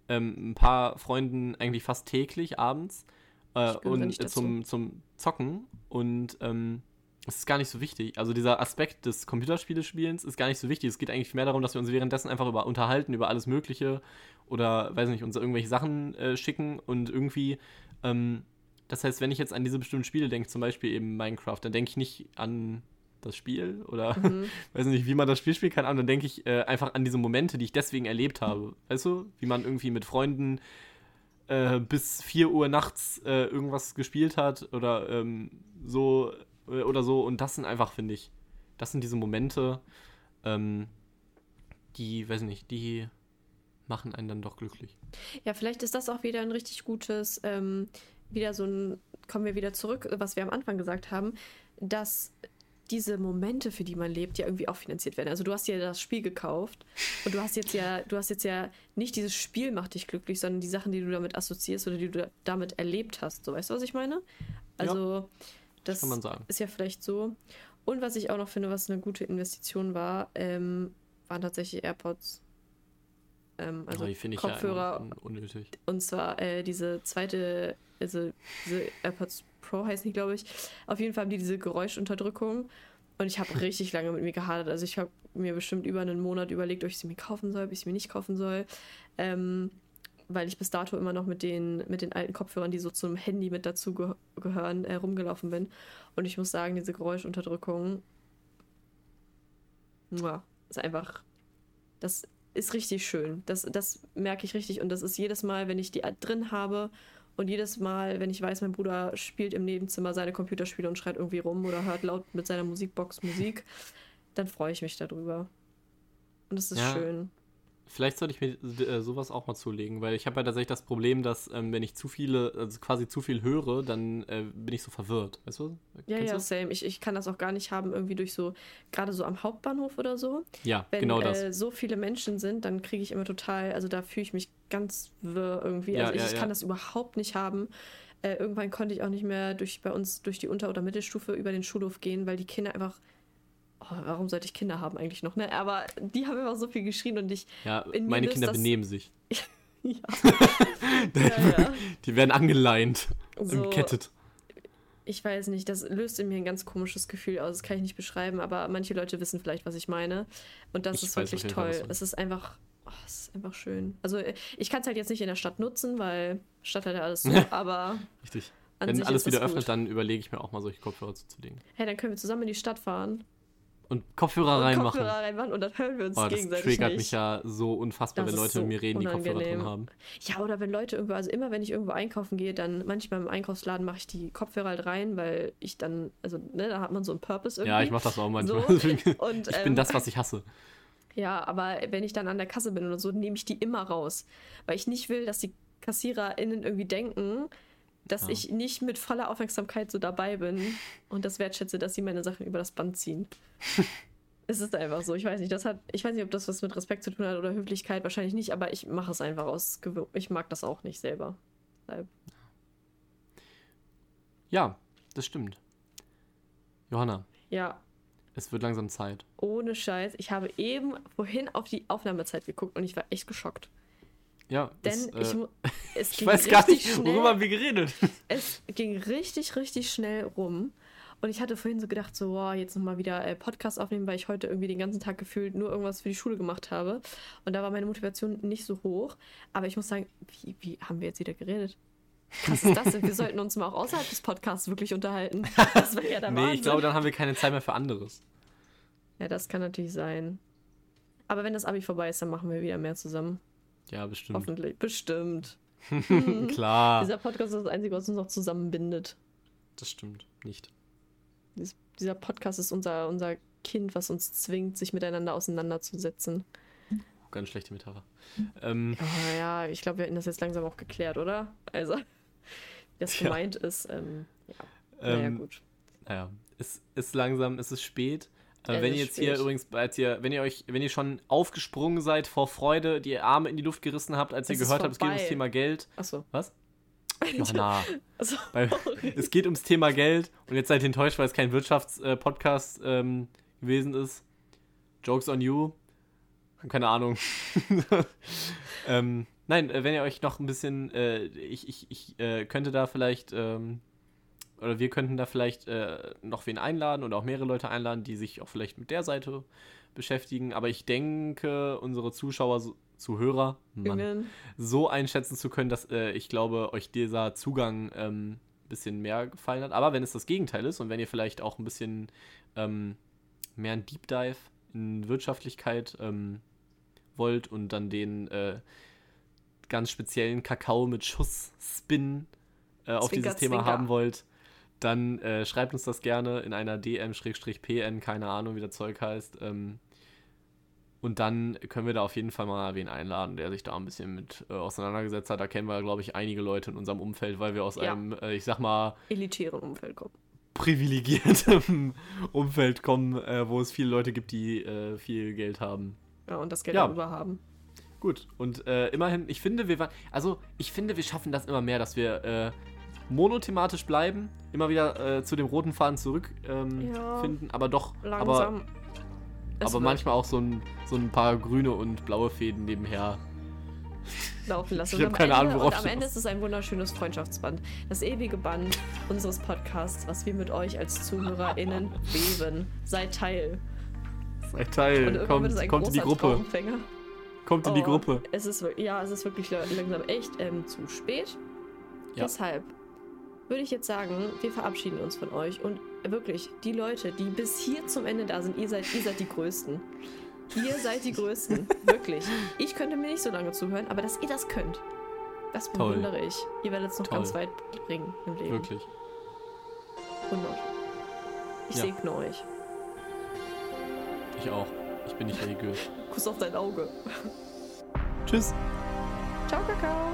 ähm, ein paar Freunden eigentlich fast täglich abends äh, und äh, zum, zum Zocken und ähm, es ist gar nicht so wichtig. Also dieser Aspekt des Computerspielespielens ist gar nicht so wichtig. Es geht eigentlich mehr darum, dass wir uns währenddessen einfach über unterhalten, über alles Mögliche oder, weiß nicht, uns irgendwelche Sachen äh, schicken und irgendwie, ähm, das heißt, wenn ich jetzt an diese bestimmten Spiele denke, zum Beispiel eben Minecraft, dann denke ich nicht an das Spiel oder mhm. weiß nicht, wie man das Spiel spielen kann, aber dann denke ich äh, einfach an diese Momente, die ich deswegen erlebt habe. Weißt du, wie man irgendwie mit Freunden äh, bis 4 Uhr nachts äh, irgendwas gespielt hat oder ähm, so oder so. Und das sind einfach, finde ich, das sind diese Momente, ähm, die, weiß nicht, die machen einen dann doch glücklich. Ja, vielleicht ist das auch wieder ein richtig gutes, ähm, wieder so ein, kommen wir wieder zurück, was wir am Anfang gesagt haben, dass diese Momente, für die man lebt, ja irgendwie auch finanziert werden. Also du hast dir das Spiel gekauft und du hast jetzt ja, du hast jetzt ja nicht dieses Spiel macht dich glücklich, sondern die Sachen, die du damit assoziierst oder die du damit erlebt hast. So weißt du, was ich meine? Also ja, das ist ja vielleicht so. Und was ich auch noch finde, was eine gute Investition war, ähm, waren tatsächlich AirPods. Ähm, also oh, Kopfhörer. Ja unnötig. Und zwar äh, diese zweite, also diese AirPods Pro heißt nicht, glaube ich. Auf jeden Fall haben die diese Geräuschunterdrückung. Und ich habe richtig lange mit mir gehadert. Also ich habe mir bestimmt über einen Monat überlegt, ob ich sie mir kaufen soll, ob ich sie mir nicht kaufen soll. Ähm, weil ich bis dato immer noch mit den, mit den alten Kopfhörern, die so zum Handy mit dazu ge gehören, äh, rumgelaufen bin. Und ich muss sagen, diese Geräuschunterdrückung ja, ist einfach. Das ist richtig schön. Das, das merke ich richtig. Und das ist jedes Mal, wenn ich die drin habe und jedes Mal, wenn ich weiß, mein Bruder spielt im Nebenzimmer seine Computerspiele und schreit irgendwie rum oder hört laut mit seiner Musikbox Musik, dann freue ich mich darüber. Und das ist ja, schön. Vielleicht sollte ich mir äh, sowas auch mal zulegen, weil ich habe ja tatsächlich das Problem, dass ähm, wenn ich zu viele, also quasi zu viel höre, dann äh, bin ich so verwirrt. Weißt du? Ja, Kennst ja, du? same. Ich, ich kann das auch gar nicht haben, irgendwie durch so, gerade so am Hauptbahnhof oder so. Ja, Wenn genau das. Äh, so viele Menschen sind, dann kriege ich immer total, also da fühle ich mich ganz wirr irgendwie. Ja, also ich, ja, ich kann das überhaupt nicht haben. Äh, irgendwann konnte ich auch nicht mehr durch bei uns durch die Unter- oder Mittelstufe über den Schulhof gehen, weil die Kinder einfach. Oh, warum sollte ich Kinder haben eigentlich noch, ne? Aber die haben immer so viel geschrien und ich. Ja, meine Kinder das- benehmen sich. Ja. ja. Die werden angeleint, So, gekettet. ich weiß nicht, das löst in mir ein ganz komisches Gefühl aus. Das kann ich nicht beschreiben, aber manche Leute wissen vielleicht, was ich meine. Und das Ich ist wirklich toll. Es ist einfach, oh, es ist einfach schön. Also äh, ich kann es halt jetzt nicht in der Stadt nutzen, weil Stadt hat ja alles so, aber Richtig. Wenn alles wieder gut. öffnet, dann überlege ich mir auch mal solche Kopfhörer zuzulegen. Hey, dann können wir zusammen in die Stadt fahren Und Kopfhörer und reinmachen. Kopfhörer reinmachen und dann hören wir uns Oh, das gegenseitig triggert nicht. mich ja so unfassbar, Das wenn Leute so mit mir reden, die Kopfhörer drin unangenehm. haben. Ja, oder wenn Leute irgendwo, also immer wenn ich irgendwo einkaufen gehe, dann manchmal im Einkaufsladen mache ich die Kopfhörer halt rein, weil ich dann, also ne, da hat man so einen Purpose irgendwie. Ja, ich mache das auch manchmal. So. Deswegen- Und, ich ähm, bin das, was ich hasse. Ja, aber wenn ich dann an der Kasse bin oder so, nehme ich die immer raus. Weil ich nicht will, dass die KassiererInnen irgendwie denken, dass Ja. ich nicht mit voller Aufmerksamkeit so dabei bin und das wertschätze, dass sie meine Sachen über das Band ziehen. es ist einfach so. Ich weiß nicht, das hat, ich weiß nicht, ob das was mit Respekt zu tun hat oder Höflichkeit, wahrscheinlich nicht, aber ich mache es einfach aus Ich mag das auch nicht selber. Ja, das stimmt. Johanna, Ja, es wird langsam Zeit. ohne Scheiß. Ich habe eben vorhin auf die Aufnahmezeit geguckt und ich war echt geschockt. Ja, Denn es, ich, äh, mu- es ich weiß gar nicht, schnell. worüber wir geredet. es ging richtig, richtig schnell rum. Und ich hatte vorhin so gedacht, so, wow, jetzt nochmal wieder äh, Podcast aufnehmen, weil ich heute irgendwie den ganzen Tag gefühlt nur irgendwas für die Schule gemacht habe. Und da war meine Motivation nicht so hoch. Aber ich muss sagen, wie, wie haben wir jetzt wieder geredet? Was ist das denn? Wir sollten uns mal auch außerhalb des Podcasts wirklich unterhalten. Das wäre ja der Nee, Wahnsinn. ich glaube, dann haben wir keine Zeit mehr für anderes. ja, das kann natürlich sein. Aber wenn das Abi vorbei ist, dann machen wir wieder mehr zusammen. Ja, bestimmt. Hoffentlich. Bestimmt. Klar, Dieser Podcast ist das Einzige, was uns noch zusammenbindet. das stimmt nicht. Dies, dieser Podcast ist unser, unser Kind, was uns zwingt, sich miteinander auseinanderzusetzen. Ganz schlechte Metapher. Ähm, Aber ja, ich glaube, wir hätten das jetzt langsam auch geklärt, oder? Also, wie das Tja. gemeint ist, ähm, ja. naja, ähm, gut. naja, es ist langsam, es ist spät. Äh, wenn ihr jetzt hier übrigens, als ihr, wenn ihr euch, wenn ihr schon aufgesprungen seid vor Freude, die Arme in die Luft gerissen habt, als ihr Es ist gehört habt, es geht ums. Thema Geld. Achso. Was? Johanna, Also, es geht ums Thema Geld und jetzt seid ihr enttäuscht, weil es kein Wirtschaftspodcast ähm, gewesen ist. Jokes on you. Keine Ahnung. ähm, nein, äh, wenn ihr euch noch ein bisschen, äh, ich, ich, ich äh, könnte da vielleicht, ähm, oder wir könnten da vielleicht äh, noch wen einladen oder auch mehrere Leute einladen, die sich auch vielleicht mit der Seite beschäftigen. Aber ich denke, unsere Zuschauer, Zuhörer, Mann, so einschätzen zu können, dass äh, ich glaube, euch dieser Zugang ähm, ein bisschen mehr gefallen hat. Aber wenn es das Gegenteil ist und wenn ihr vielleicht auch ein bisschen ähm, mehr ein Deep Dive in Wirtschaftlichkeit ähm, wollt und dann den äh, ganz speziellen Kakao mit Schuss-Spin äh, auf dieses Thema Zwinker. haben wollt, dann äh, schreibt uns das gerne in einer DM-PN, keine Ahnung, wie der Zeug heißt. Ähm, und dann können wir da auf jeden Fall mal wen einladen, der sich da ein bisschen mit äh, auseinandergesetzt hat. Da kennen wir, glaube ich, einige Leute in unserem Umfeld, weil wir aus Ja. einem, äh, ich sag mal, elitären Umfeld kommen. privilegiertem Umfeld kommen, äh, wo es viele Leute gibt, die äh, viel Geld haben. Ja, und das Geld Ja. auch überhaben. Gut, und äh, immerhin, ich finde, wir waren, also ich finde, wir schaffen das immer mehr, dass wir äh, monothematisch bleiben, immer wieder äh, zu dem roten Faden zurückfinden, Ja. finden, aber doch, aber, Langsam. Es aber wird manchmal auch so ein, so ein paar grüne und blaue Fäden nebenher. laufen lassen. Ich Und hab am keine Ende, Ahnung, worauf Und am Ende ist es ein wunderschönes Freundschaftsband. Das ewige Band unseres Podcasts, was wir mit euch als ZuhörerInnen weben. Seid Teil. Sei Und Teil, kommt, kommt in die Gruppe, Traumfänger. kommt in die Oh, Gruppe. Es ist, ja, es ist wirklich la- langsam echt ähm, zu spät. Ja. Deshalb würde ich jetzt sagen, wir verabschieden uns von euch und wirklich, die Leute, die bis hier zum Ende da sind, ihr seid, ihr seid die Größten. Ihr seid die Größten. wirklich. Ich könnte mir nicht so lange zuhören, aber dass ihr das könnt, das Toll. bewundere ich. Ihr werdet es noch Toll. ganz weit bringen im Leben. Wirklich. 100. Ich Ja. segne euch. Ich auch. Ich bin nicht religiös. Kuss auf dein Auge. Tschüss. Ciao, Kakao.